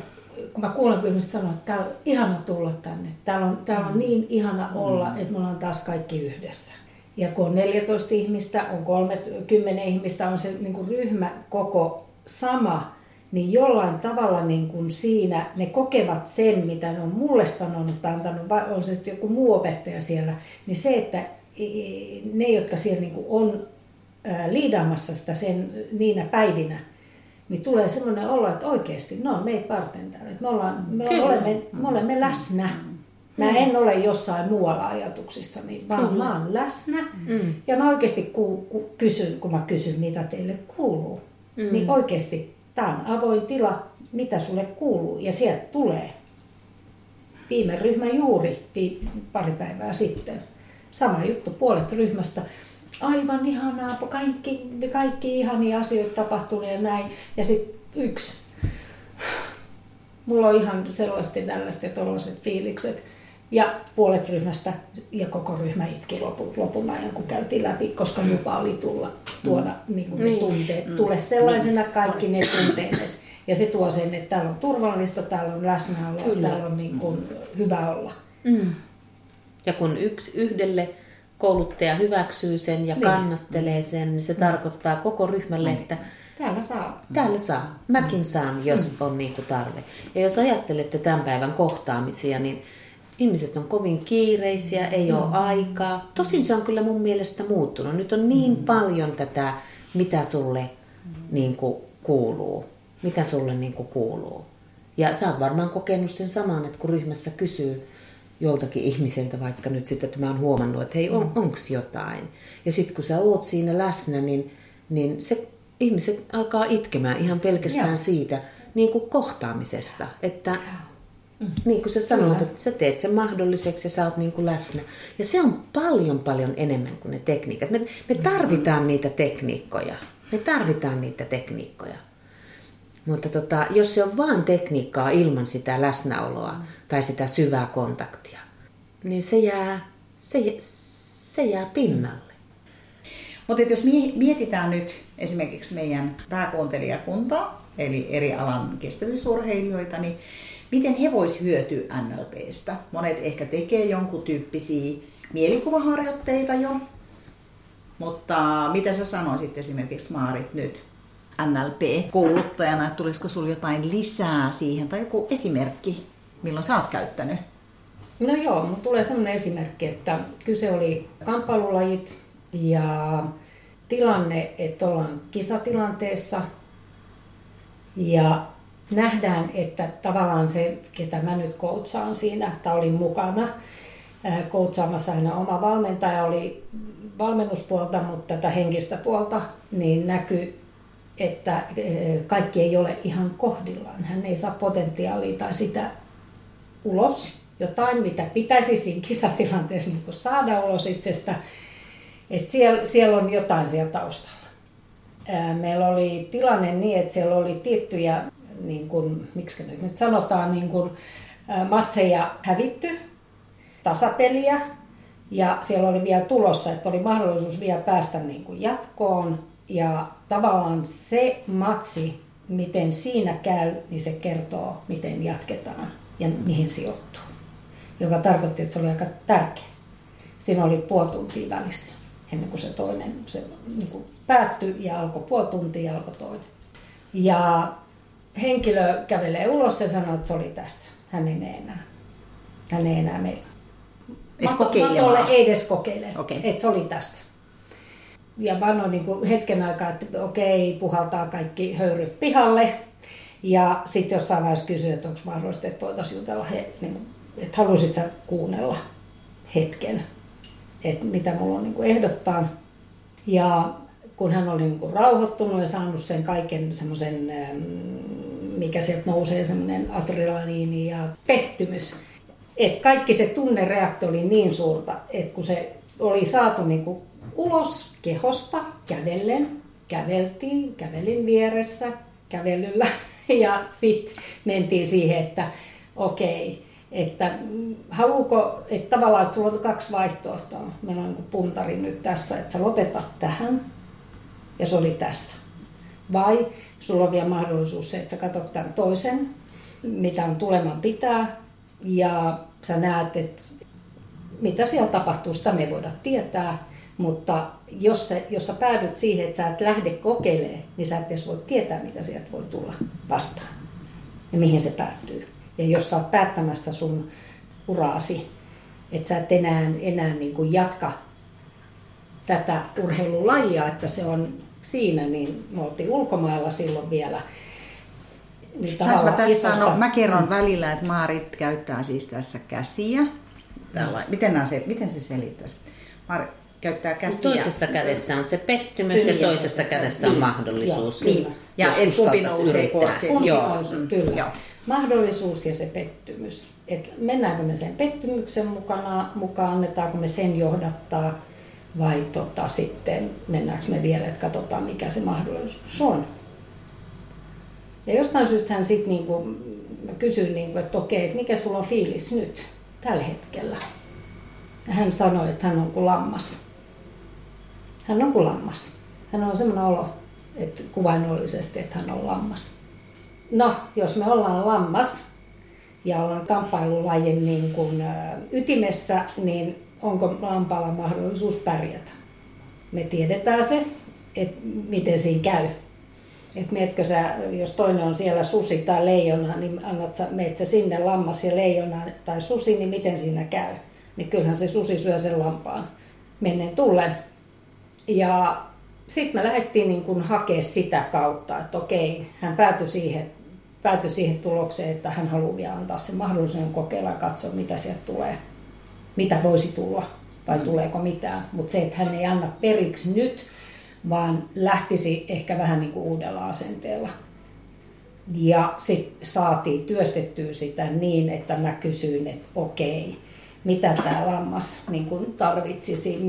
kun mä kuulen, kun ihmiset sanoo, että täällä on ihana tulla tänne. Täällä on, täällä on niin ihana olla, että me ollaan taas kaikki yhdessä. Ja kun on 14 ihmistä, on 30 ihmistä, on se niin kuin ryhmä koko sama, niin jollain tavalla niin kuin siinä ne kokevat sen, mitä ne on mulle sanonut tai antanut, on se sitten joku muu opettaja siellä, niin se, että ne, jotka siellä niin kuin on liidaamassa sitä sen niinä päivinä, niin tulee semmoinen olo, että oikeasti ne on meitä varten täällä. Me, ollaan, me, olemme, me olemme läsnä. Mä en ole jossain muualla ajatuksissa, niin vaan Kyllä. mä oon läsnä. Mm. Ja mä oikeasti ku, ku, kysyn, kun mä kysyn, mitä teille kuuluu. Mm. Niin oikeasti tämä on avoin tila, mitä sulle kuuluu. Ja sieltä tulee viime ryhmä juuri pari päivää sitten. Sama juttu, puolet ryhmästä aivan ihanaa, kaikki, kaikki ihania asioita tapahtunut ja näin. Ja sitten yksi. Mulla on ihan sellaista tällaista ja tollaiset fiilikset. Ja puolet ryhmästä ja koko ryhmä itki lopun, lopun ajan, kun käytiin läpi, koska mm. lupa oli tulla, tuoda mm. niin kuin ne niin. tunteet. Mm. Tule sellaisena niin. kaikki ne tunteet. Ja se tuo sen, että täällä on turvallista, täällä on läsnäolo, Kyllä. täällä on niin kuin hyvä olla. Mm. Ja kun yksi yhdelle kouluttaja hyväksyy sen ja niin. kannattelee sen, niin se mm. tarkoittaa koko ryhmälle, niin. että Täällä saa. Täällä saa. Mäkin saan, jos mm. on niin kuin tarve. Ja jos ajattelette tämän päivän kohtaamisia, niin ihmiset on kovin kiireisiä, ei mm. ole aikaa. Tosin se on kyllä mun mielestä muuttunut. Nyt on niin mm. paljon tätä, mitä sulle niin kuin kuuluu. Mitä sulle niin kuin kuuluu. Ja sä oot varmaan kokenut sen saman, että kun ryhmässä kysyy, joltakin ihmiseltä vaikka nyt sitten, että mä oon huomannut, että hei, on, mm. onks jotain. Ja sitten kun sä oot siinä läsnä, niin, niin se ihmiset alkaa itkemään ihan pelkästään Joo. siitä niin kuin kohtaamisesta. Että mm. niin kuin sä sanoit, että sä teet sen mahdolliseksi ja sä oot niin kuin läsnä. Ja se on paljon paljon enemmän kuin ne tekniikat. Me, me tarvitaan mm. niitä tekniikkoja. Me tarvitaan niitä tekniikkoja. Mutta tota, jos se on vain tekniikkaa ilman sitä läsnäoloa mm. tai sitä syvää kontaktia, niin se jää, se, se jää pinnalle. Mutta jos mietitään nyt esimerkiksi meidän pääkuuntelijakuntaa, eli eri alan kestävyysurheilijoita, niin miten he vois hyötyä NLPstä? Monet ehkä tekee jonkun tyyppisiä mielikuvaharjoitteita jo, mutta mitä sä sanoisit esimerkiksi Maarit nyt NLP-kouluttajana, että tulisiko sinulla jotain lisää siihen tai joku esimerkki, milloin sä oot käyttänyt? No joo, mutta tulee sellainen esimerkki, että kyse oli kamppailulajit ja tilanne, että ollaan kisatilanteessa ja nähdään, että tavallaan se, ketä mä nyt koutsaan siinä, että olin mukana koutsaamassa aina oma valmentaja oli valmennuspuolta, mutta tätä henkistä puolta, niin näkyy että eh, kaikki ei ole ihan kohdillaan. Hän ei saa potentiaalia tai sitä ulos, jotain mitä pitäisi siinä kisatilanteessa niin saada ulos itsestä. Että siellä, siellä on jotain siellä taustalla. Meillä oli tilanne niin, että siellä oli tiettyjä, niin kuin, miksi nyt, nyt sanotaan, niin kuin, matseja hävitty, tasapeliä, ja siellä oli vielä tulossa, että oli mahdollisuus vielä päästä niin kuin jatkoon, ja tavallaan se matsi, miten siinä käy, niin se kertoo, miten jatketaan ja mihin sijoittuu. Joka tarkoitti, että se oli aika tärkeä. Siinä oli puoli tuntia välissä ennen kuin se toinen se niin kuin päättyi ja alkoi puoli tuntia ja alkoi toinen. Ja henkilö kävelee ulos ja sanoo, että se oli tässä. Hän ei mene enää. Hän ei enää. Edes kokeilemaan? Ei edes kokeile. Okay. Että se oli tässä ja vano niin kuin hetken aikaa, että okei, puhaltaa kaikki höyryt pihalle. Ja sitten jossain vaiheessa kysyy, että onko mahdollista, että voitaisiin jutella, he, niin, että haluaisit sä kuunnella hetken, että mitä mulla on niin kuin ehdottaa. Ja kun hän oli niin kuin rauhoittunut ja saanut sen kaiken semmoisen, mikä sieltä nousee, semmoinen adrenaliini ja pettymys. Että kaikki se tunnereaktio oli niin suurta, että kun se oli saatu niin kuin ulos kehosta kävellen. Käveltiin, kävelin vieressä kävelyllä ja sitten mentiin siihen, että okei, että haluuko, että tavallaan, että sulla on kaksi vaihtoehtoa. Meillä on niin puntari nyt tässä, että sä lopetat tähän ja se oli tässä. Vai sulla on vielä mahdollisuus se, että sä katsot tämän toisen mitä on tuleman pitää ja sä näet, että mitä siellä tapahtuu, sitä me ei voida tietää, mutta jos, se, jos sä päädyt siihen, että sä et lähde kokeilemaan, niin sä et edes voi tietää, mitä sieltä voi tulla vastaan ja mihin se päättyy. Ja jos sä oot päättämässä sun uraasi, että sä et enää, enää niin kuin jatka tätä urheilulajia, että se on siinä, niin me oltiin ulkomailla silloin vielä. Niin Saanko mä tässä sanoa? Mä kerron mm. välillä, että Maarit käyttää siis tässä käsiä. Tällä, miten, se, miten se selittäisi? Maarit käyttää käsiä. Toisessa kädessä on se pettymys kyllä, ja toisessa kädessä on niin. mahdollisuus. Joo, niin. Ja kumpi nousee Kumpi nousee, kyllä. Joo. Mahdollisuus ja se pettymys. Et mennäänkö me sen pettymyksen mukana, mukaan, annetaanko me sen johdattaa vai tota, sitten mennäänkö me vielä, että katsotaan mikä se mahdollisuus on. Ja jostain syystä hän sitten niinku, mä kysyin, niinku, että okei, että mikä sulla on fiilis nyt, tällä hetkellä. Ja hän sanoi, että hän on kuin lammas. Hän on kuin lammas. Hän on semmoinen olo, että kuvainnollisesti, että hän on lammas. No, jos me ollaan lammas ja ollaan kamppailulajin niin kuin, ytimessä, niin onko lampaalla mahdollisuus pärjätä? Me tiedetään se, että miten siinä käy. Että mietkö sä, jos toinen on siellä susi tai leijona, niin annat sä, meet sä sinne lammas ja leijona tai susi, niin miten siinä käy? Niin kyllähän se susi syö sen lampaan menneen tullen. Ja sitten me lähdettiin niin kun hakea sitä kautta, että okei, hän päätyi siihen, päätyi siihen tulokseen, että hän haluaa vielä antaa sen mahdollisuuden kokeilla ja katsoa, mitä sieltä tulee, mitä voisi tulla vai tuleeko mitään. Mutta se, että hän ei anna periksi nyt, vaan lähtisi ehkä vähän niin kuin uudella asenteella. Ja sitten saatiin työstettyä sitä niin, että mä kysyin, että okei, mitä tämä lammas niin kuin tarvitsisi,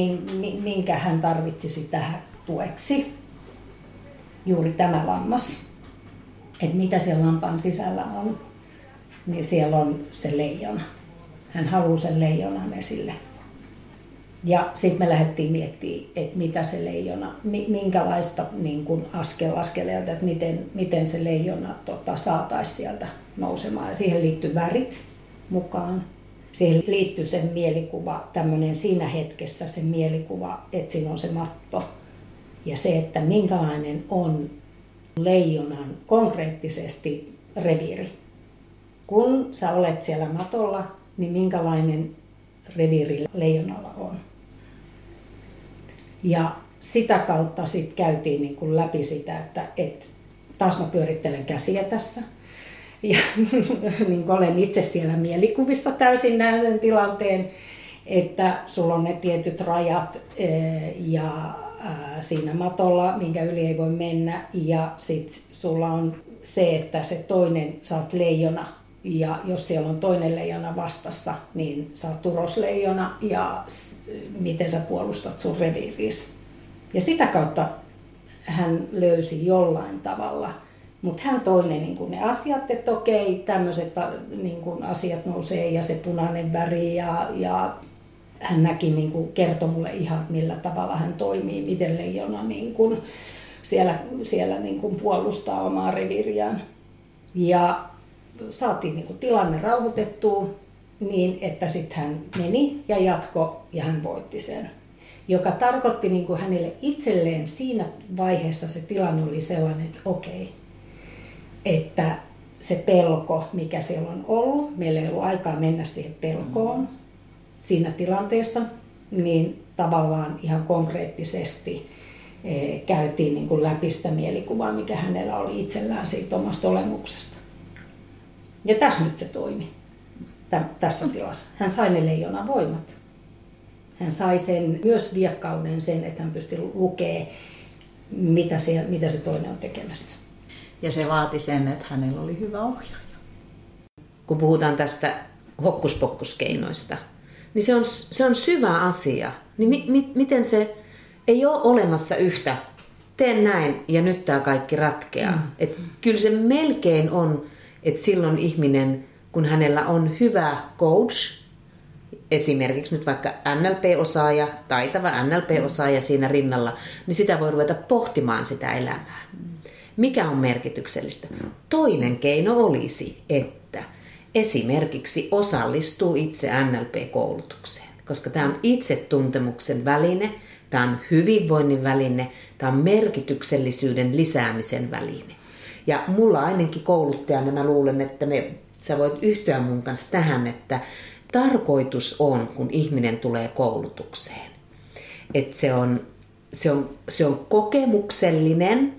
minkä hän tarvitsisi tähän tueksi. Juuri tämä lammas. Että mitä siellä lampaan sisällä on, niin siellä on se leijona. Hän haluaa sen leijonan esille. Ja sitten me lähdettiin miettimään, että mitä se leijona, minkälaista niin kuin askel askeleelta, että miten, miten se leijona tota, saataisiin sieltä nousemaan. Ja siihen liittyy värit mukaan. Siihen liittyy sen mielikuva, tämmöinen siinä hetkessä se mielikuva, että siinä on se matto. Ja se, että minkälainen on leijonan konkreettisesti reviiri. Kun sä olet siellä matolla, niin minkälainen reviiri leijonalla on. Ja sitä kautta sitten käytiin niin kuin läpi sitä, että et, taas mä pyörittelen käsiä tässä. Ja niin kuin olen itse siellä mielikuvissa täysin näen sen tilanteen, että sulla on ne tietyt rajat eh, ja siinä matolla, minkä yli ei voi mennä. Ja sitten sulla on se, että se toinen, sä oot leijona, ja jos siellä on toinen leijona vastassa, niin sä oot turosleijona ja miten sä puolustat sun reviiriis. Ja sitä kautta hän löysi jollain tavalla. Mutta hän toinen niin ne asiat, että okei, tämmöiset niin asiat nousee ja se punainen väri ja, ja hän näki, niin kuin, kertoi mulle ihan, millä tavalla hän toimii, miten leijona niin kuin, siellä, siellä niin kuin, puolustaa omaa reviiriään. Ja saatiin niin kuin, tilanne rauhoitettua niin, että sitten hän meni ja jatko ja hän voitti sen. Joka tarkoitti niin kuin hänelle itselleen siinä vaiheessa se tilanne oli sellainen, että okei, että se pelko, mikä siellä on ollut, meillä ei ollut aikaa mennä siihen pelkoon, siinä tilanteessa, niin tavallaan ihan konkreettisesti eh, käytiin niin kuin läpi sitä mielikuvaa, mikä hänellä oli itsellään siitä omasta olemuksesta. Ja tässä nyt se toimi, tässä tilassa. Hän sai ne leijona voimat. Hän sai sen myös viekkauden sen, että hän pystyi lukemaan, mitä se, mitä se toinen on tekemässä. Ja se vaati sen, että hänellä oli hyvä ohjaaja. Kun puhutaan tästä hokkuspokkuskeinoista, niin se on, se on syvä asia. Niin mi, mi, miten se ei ole olemassa yhtä, teen näin ja nyt tämä kaikki ratkeaa. Mm. Et kyllä se melkein on, että silloin ihminen, kun hänellä on hyvä coach, esimerkiksi nyt vaikka NLP-osaaja, taitava NLP-osaaja siinä rinnalla, niin sitä voi ruveta pohtimaan sitä elämää. Mm. Mikä on merkityksellistä? Toinen keino olisi, että esimerkiksi osallistuu itse NLP-koulutukseen, koska tämä on itsetuntemuksen väline, tämä on hyvinvoinnin väline, tämä on merkityksellisyyden lisäämisen väline. Ja mulla ainakin kouluttajana mä luulen, että me, sä voit yhtyä mun kanssa tähän, että tarkoitus on, kun ihminen tulee koulutukseen, että se on, se on, se on kokemuksellinen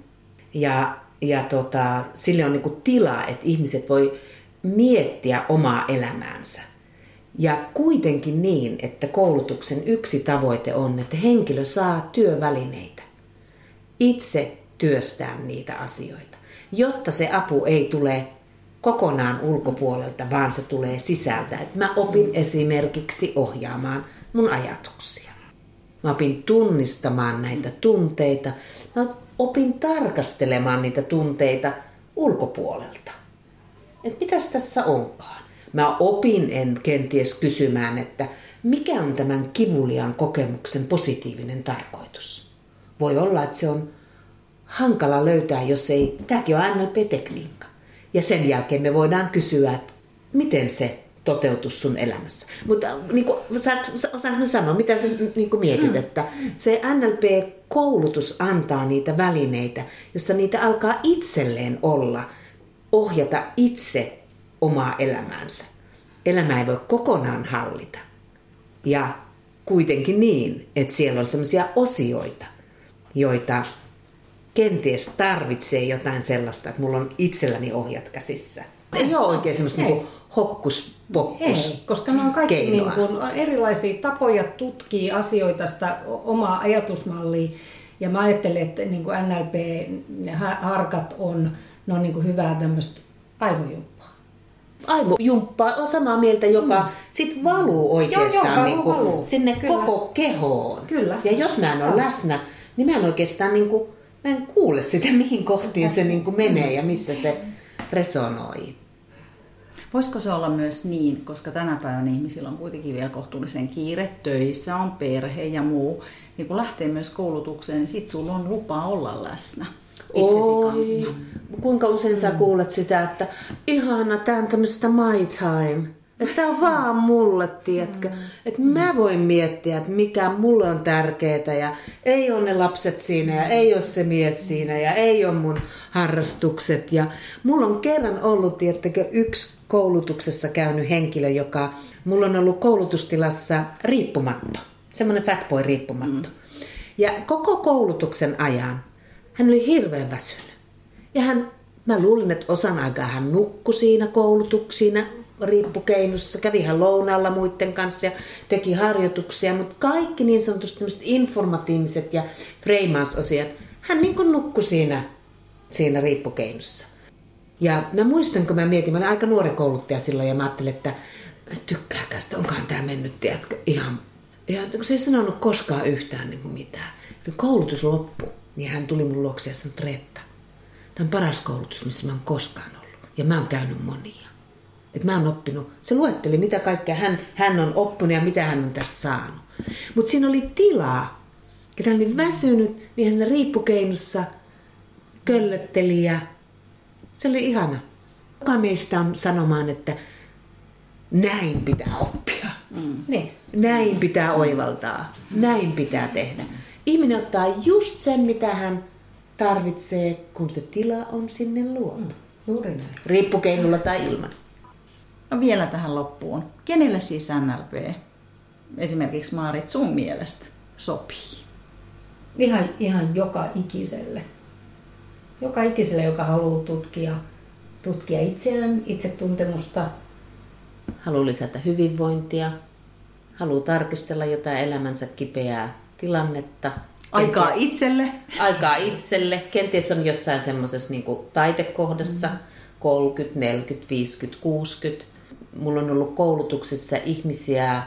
ja, ja tota, sille on niinku tilaa, että ihmiset voi miettiä omaa elämäänsä. Ja kuitenkin niin, että koulutuksen yksi tavoite on, että henkilö saa työvälineitä. Itse työstää niitä asioita, jotta se apu ei tule kokonaan ulkopuolelta, vaan se tulee sisältä. Että mä opin esimerkiksi ohjaamaan mun ajatuksia. Mä opin tunnistamaan näitä tunteita. Mä opin tarkastelemaan niitä tunteita ulkopuolelta. Että mitäs tässä onkaan? Mä opin en kenties kysymään, että mikä on tämän kivuliaan kokemuksen positiivinen tarkoitus. Voi olla, että se on hankala löytää, jos ei, tämäkin on NLP-tekniikka. Ja sen jälkeen me voidaan kysyä, että miten se toteutus sun elämässä. Mutta niin kuin, osaanko sanoa, mitä sä niin kuin mietit, mm. että se NLP-koulutus antaa niitä välineitä, jossa niitä alkaa itselleen olla, ohjata itse omaa elämäänsä. Elämä ei voi kokonaan hallita. Ja kuitenkin niin, että siellä on sellaisia osioita, joita kenties tarvitsee jotain sellaista, että mulla on itselläni ohjat käsissä. Ei ole oikein semmoista niin hokkuspokkus Ei, koska ne on kaikki niin kuin erilaisia tapoja tutkia asioita, sitä omaa ajatusmallia. Ja mä ajattelen, että niin kuin NLP, ne harkat on, ne on niin kuin hyvää tämmöistä aivojumppaa. Aivojumppaa on samaa mieltä, joka mm. sit valuu oikeastaan Joo, niin kuin valuu. sinne Kyllä. koko kehoon. Kyllä. Ja jos mä en ole läsnä, niin mä en oikeastaan niin kuin, mä en kuule sitä, mihin kohtiin se niin kuin menee ja missä se resonoi. Voisiko se olla myös niin, koska tänä päivänä ihmisillä on kuitenkin vielä kohtuullisen kiire, töissä on perhe ja muu, niin kun lähtee myös koulutukseen, niin sit sulla on lupa olla läsnä itsesi Oi, kanssa. kuinka usein sä kuulet sitä, että ihana, tää on tämmöistä my time. Että tää on vaan mulle, tiedätkö. Että mä voin miettiä, että mikä mulle on tärkeää ja ei ole ne lapset siinä ja ei ole se mies siinä ja ei ole mun harrastukset. Ja mulla on kerran ollut, tiedättekö, yksi koulutuksessa käynyt henkilö, joka, mulla on ollut koulutustilassa riippumatto. Semmoinen fatboy riippumatto. Ja koko koulutuksen ajan hän oli hirveän väsynyt. Ja hän, mä luulin, että osan aikaa hän nukkui siinä koulutuksina riippukeinussa, kävi hän lounaalla muiden kanssa ja teki harjoituksia, mutta kaikki niin sanotusti informatiiviset ja freimausosiat, hän niin kuin nukkui siinä, siinä riippukeinussa. Ja mä muistan, kun mä mietin, mä olin aika nuori kouluttaja silloin ja mä ajattelin, että tykkääkää sitä, onkohan tämä mennyt, tiedätkö, ihan, ihan se ei sanonut koskaan yhtään niin kuin mitään. Se koulutus loppui, niin hän tuli mun luokse ja sanoi, Reetta, tämä on paras koulutus, missä mä oon koskaan ollut. Ja mä oon käynyt monia. Et mä oon oppinut, se luetteli mitä kaikkea hän, hän on oppinut ja mitä hän on tästä saanut. Mutta siinä oli tilaa. Ja hän oli väsynyt, niin hän siinä riippukeinussa köllötteli ja se oli ihana. Kuka meistä on sanomaan, että näin pitää oppia. Niin. Näin pitää oivaltaa. Näin pitää tehdä. Ihminen ottaa just sen, mitä hän tarvitsee, kun se tila on sinne luotu. Juuri näin. Riippukeinulla tai ilman. No vielä tähän loppuun. Kenelle siis NLP, esimerkiksi Maarit, sun mielestä sopii? Ihan, ihan joka ikiselle. Joka ikiselle, joka haluaa tutkia, tutkia itseään, itsetuntemusta. Haluaa lisätä hyvinvointia. Haluaa tarkistella jotain elämänsä kipeää tilannetta. Aikaa Kenties- itselle? aikaa itselle. Kenties on jossain semmoisessa niin taitekohdassa, mm. 30, 40, 50, 60. Mulla on ollut koulutuksessa ihmisiä,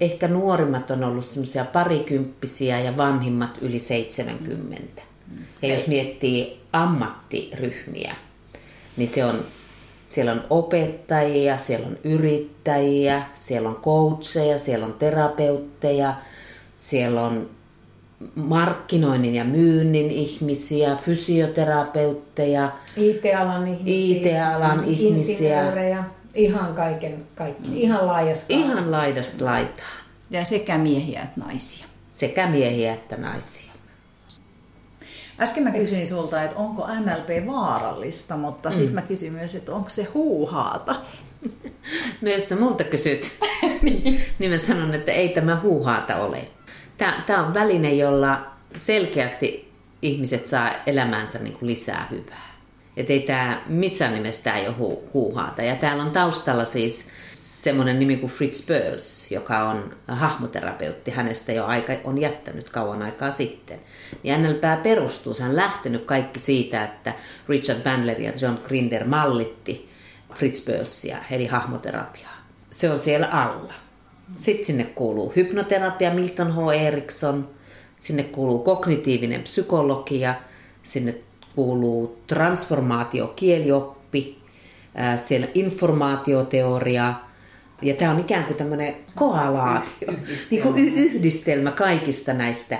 ehkä nuorimmat on ollut semmoisia parikymppisiä ja vanhimmat yli 70. Ja jos miettii ammattiryhmiä, niin se on, siellä on opettajia, siellä on yrittäjiä, siellä on coacheja, siellä on terapeutteja, siellä on markkinoinnin ja myynnin ihmisiä, fysioterapeutteja, IT-alan ihmisiä, IT-alan ihmisiä. Ihan kaiken, kaikki, ihan laajasta. ihan laidasta laitaa. Ja sekä miehiä että naisia. Sekä miehiä että naisia. Äsken mä kysyin sulta, että onko NLP vaarallista, mutta mm. sitten mä kysyin myös, että onko se huuhaata. No jos sä multa kysyt, niin. niin mä sanon, että ei tämä huuhaata ole. Tämä on väline, jolla selkeästi ihmiset saa elämäänsä niin kuin lisää hyvää. Että ei tämä missään nimessä ei ole hu- huuhaata. Ja täällä on taustalla siis semmoinen nimi kuin Fritz Perls, joka on hahmoterapeutti. Hänestä jo aika on jättänyt kauan aikaa sitten. Ja NLP perustuu, se on lähtenyt kaikki siitä, että Richard Bandler ja John Grinder mallitti Fritz Perlsia, eli hahmoterapiaa. Se on siellä alla. Sitten sinne kuuluu hypnoterapia, Milton H. Erickson. Sinne kuuluu kognitiivinen psykologia. Sinne kuuluu transformaatio, kielioppi. Siellä informaatioteoria. Ja tämä on ikään kuin tämmöinen koalaatio, niin kuin yhdistelmä kaikista näistä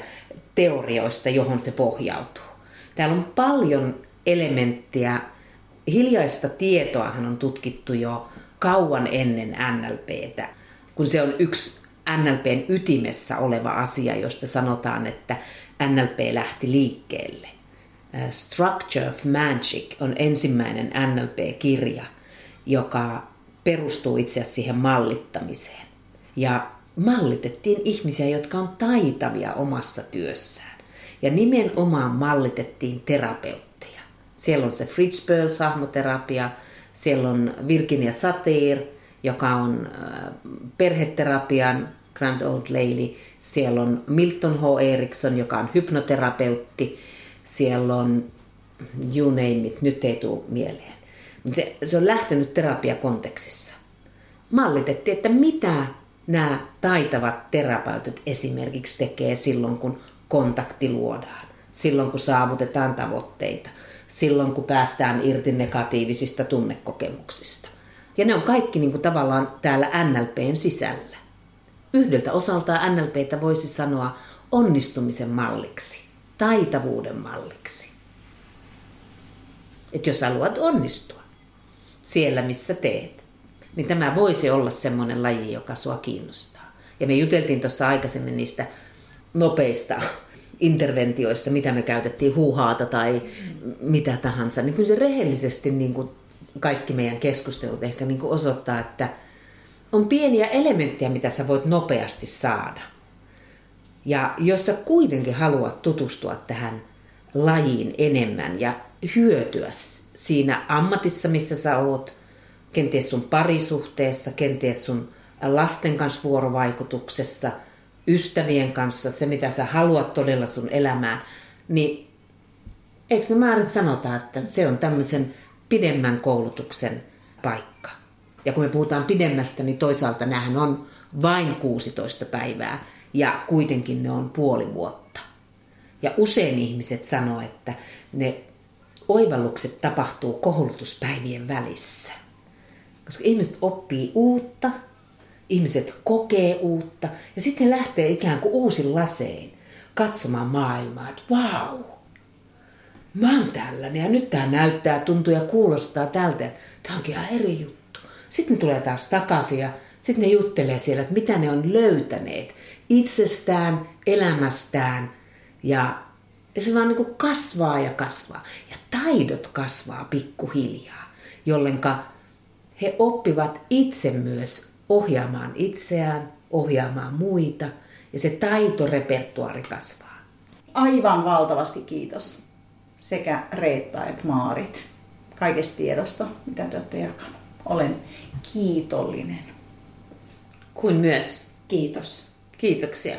teorioista, johon se pohjautuu. Täällä on paljon elementtiä. Hiljaista tietoahan on tutkittu jo kauan ennen NLPtä kun se on yksi NLPn ytimessä oleva asia, josta sanotaan, että NLP lähti liikkeelle. Structure of Magic on ensimmäinen NLP-kirja, joka perustuu itse asiassa siihen mallittamiseen. Ja mallitettiin ihmisiä, jotka on taitavia omassa työssään. Ja nimenomaan mallitettiin terapeutteja. Siellä on se Fritz Perls hahmoterapia, siellä on Virginia Satir, joka on äh, perheterapian Grand Old Lady. Siellä on Milton H. Erickson, joka on hypnoterapeutti. Siellä on you name it, nyt ei tule mieleen. Se, se on lähtenyt terapiakonteksissa. Mallitettiin, että mitä nämä taitavat terapeutit esimerkiksi tekee silloin, kun kontakti luodaan, silloin kun saavutetaan tavoitteita, silloin kun päästään irti negatiivisista tunnekokemuksista. Ja ne on kaikki niin kuin tavallaan täällä NLPn sisällä. Yhdeltä osaltaan NLPtä voisi sanoa onnistumisen malliksi, taitavuuden malliksi. Että jos haluat onnistua siellä, missä teet, niin tämä voisi olla semmoinen laji, joka sua kiinnostaa. Ja me juteltiin tuossa aikaisemmin niistä nopeista interventioista, mitä me käytettiin, huuhaata tai mitä tahansa, niin kyllä se rehellisesti niin kuin kaikki meidän keskustelut ehkä niin kuin osoittaa, että on pieniä elementtejä, mitä sä voit nopeasti saada. Ja jos sä kuitenkin haluat tutustua tähän lajiin enemmän ja hyötyä siinä ammatissa, missä sä oot, kenties sun parisuhteessa, kenties sun lasten kanssa vuorovaikutuksessa, ystävien kanssa, se mitä sä haluat todella sun elämään, niin eikö me määrin sanota, että se on tämmöisen pidemmän koulutuksen paikka. Ja kun me puhutaan pidemmästä, niin toisaalta nämähän on vain 16 päivää ja kuitenkin ne on puoli vuotta. Ja usein ihmiset sanoo, että ne oivallukset tapahtuu koulutuspäivien välissä. Koska ihmiset oppii uutta, ihmiset kokee uutta ja sitten lähtee ikään kuin uusin lasein katsomaan maailmaa, että vau, wow, mä oon tällainen ja nyt tää näyttää, tuntuu ja kuulostaa tältä. Tää onkin ihan eri juttu. Sitten ne tulee taas takaisin ja sitten ne juttelee siellä, että mitä ne on löytäneet itsestään, elämästään ja, ja se vaan niin kuin kasvaa ja kasvaa. Ja taidot kasvaa pikkuhiljaa, jollenka he oppivat itse myös ohjaamaan itseään, ohjaamaan muita ja se taitorepertuaari kasvaa. Aivan valtavasti kiitos sekä Reetta että Maarit kaikesta tiedosta, mitä te olette jakanut. Olen kiitollinen. Kuin myös. Kiitos. Kiitoksia.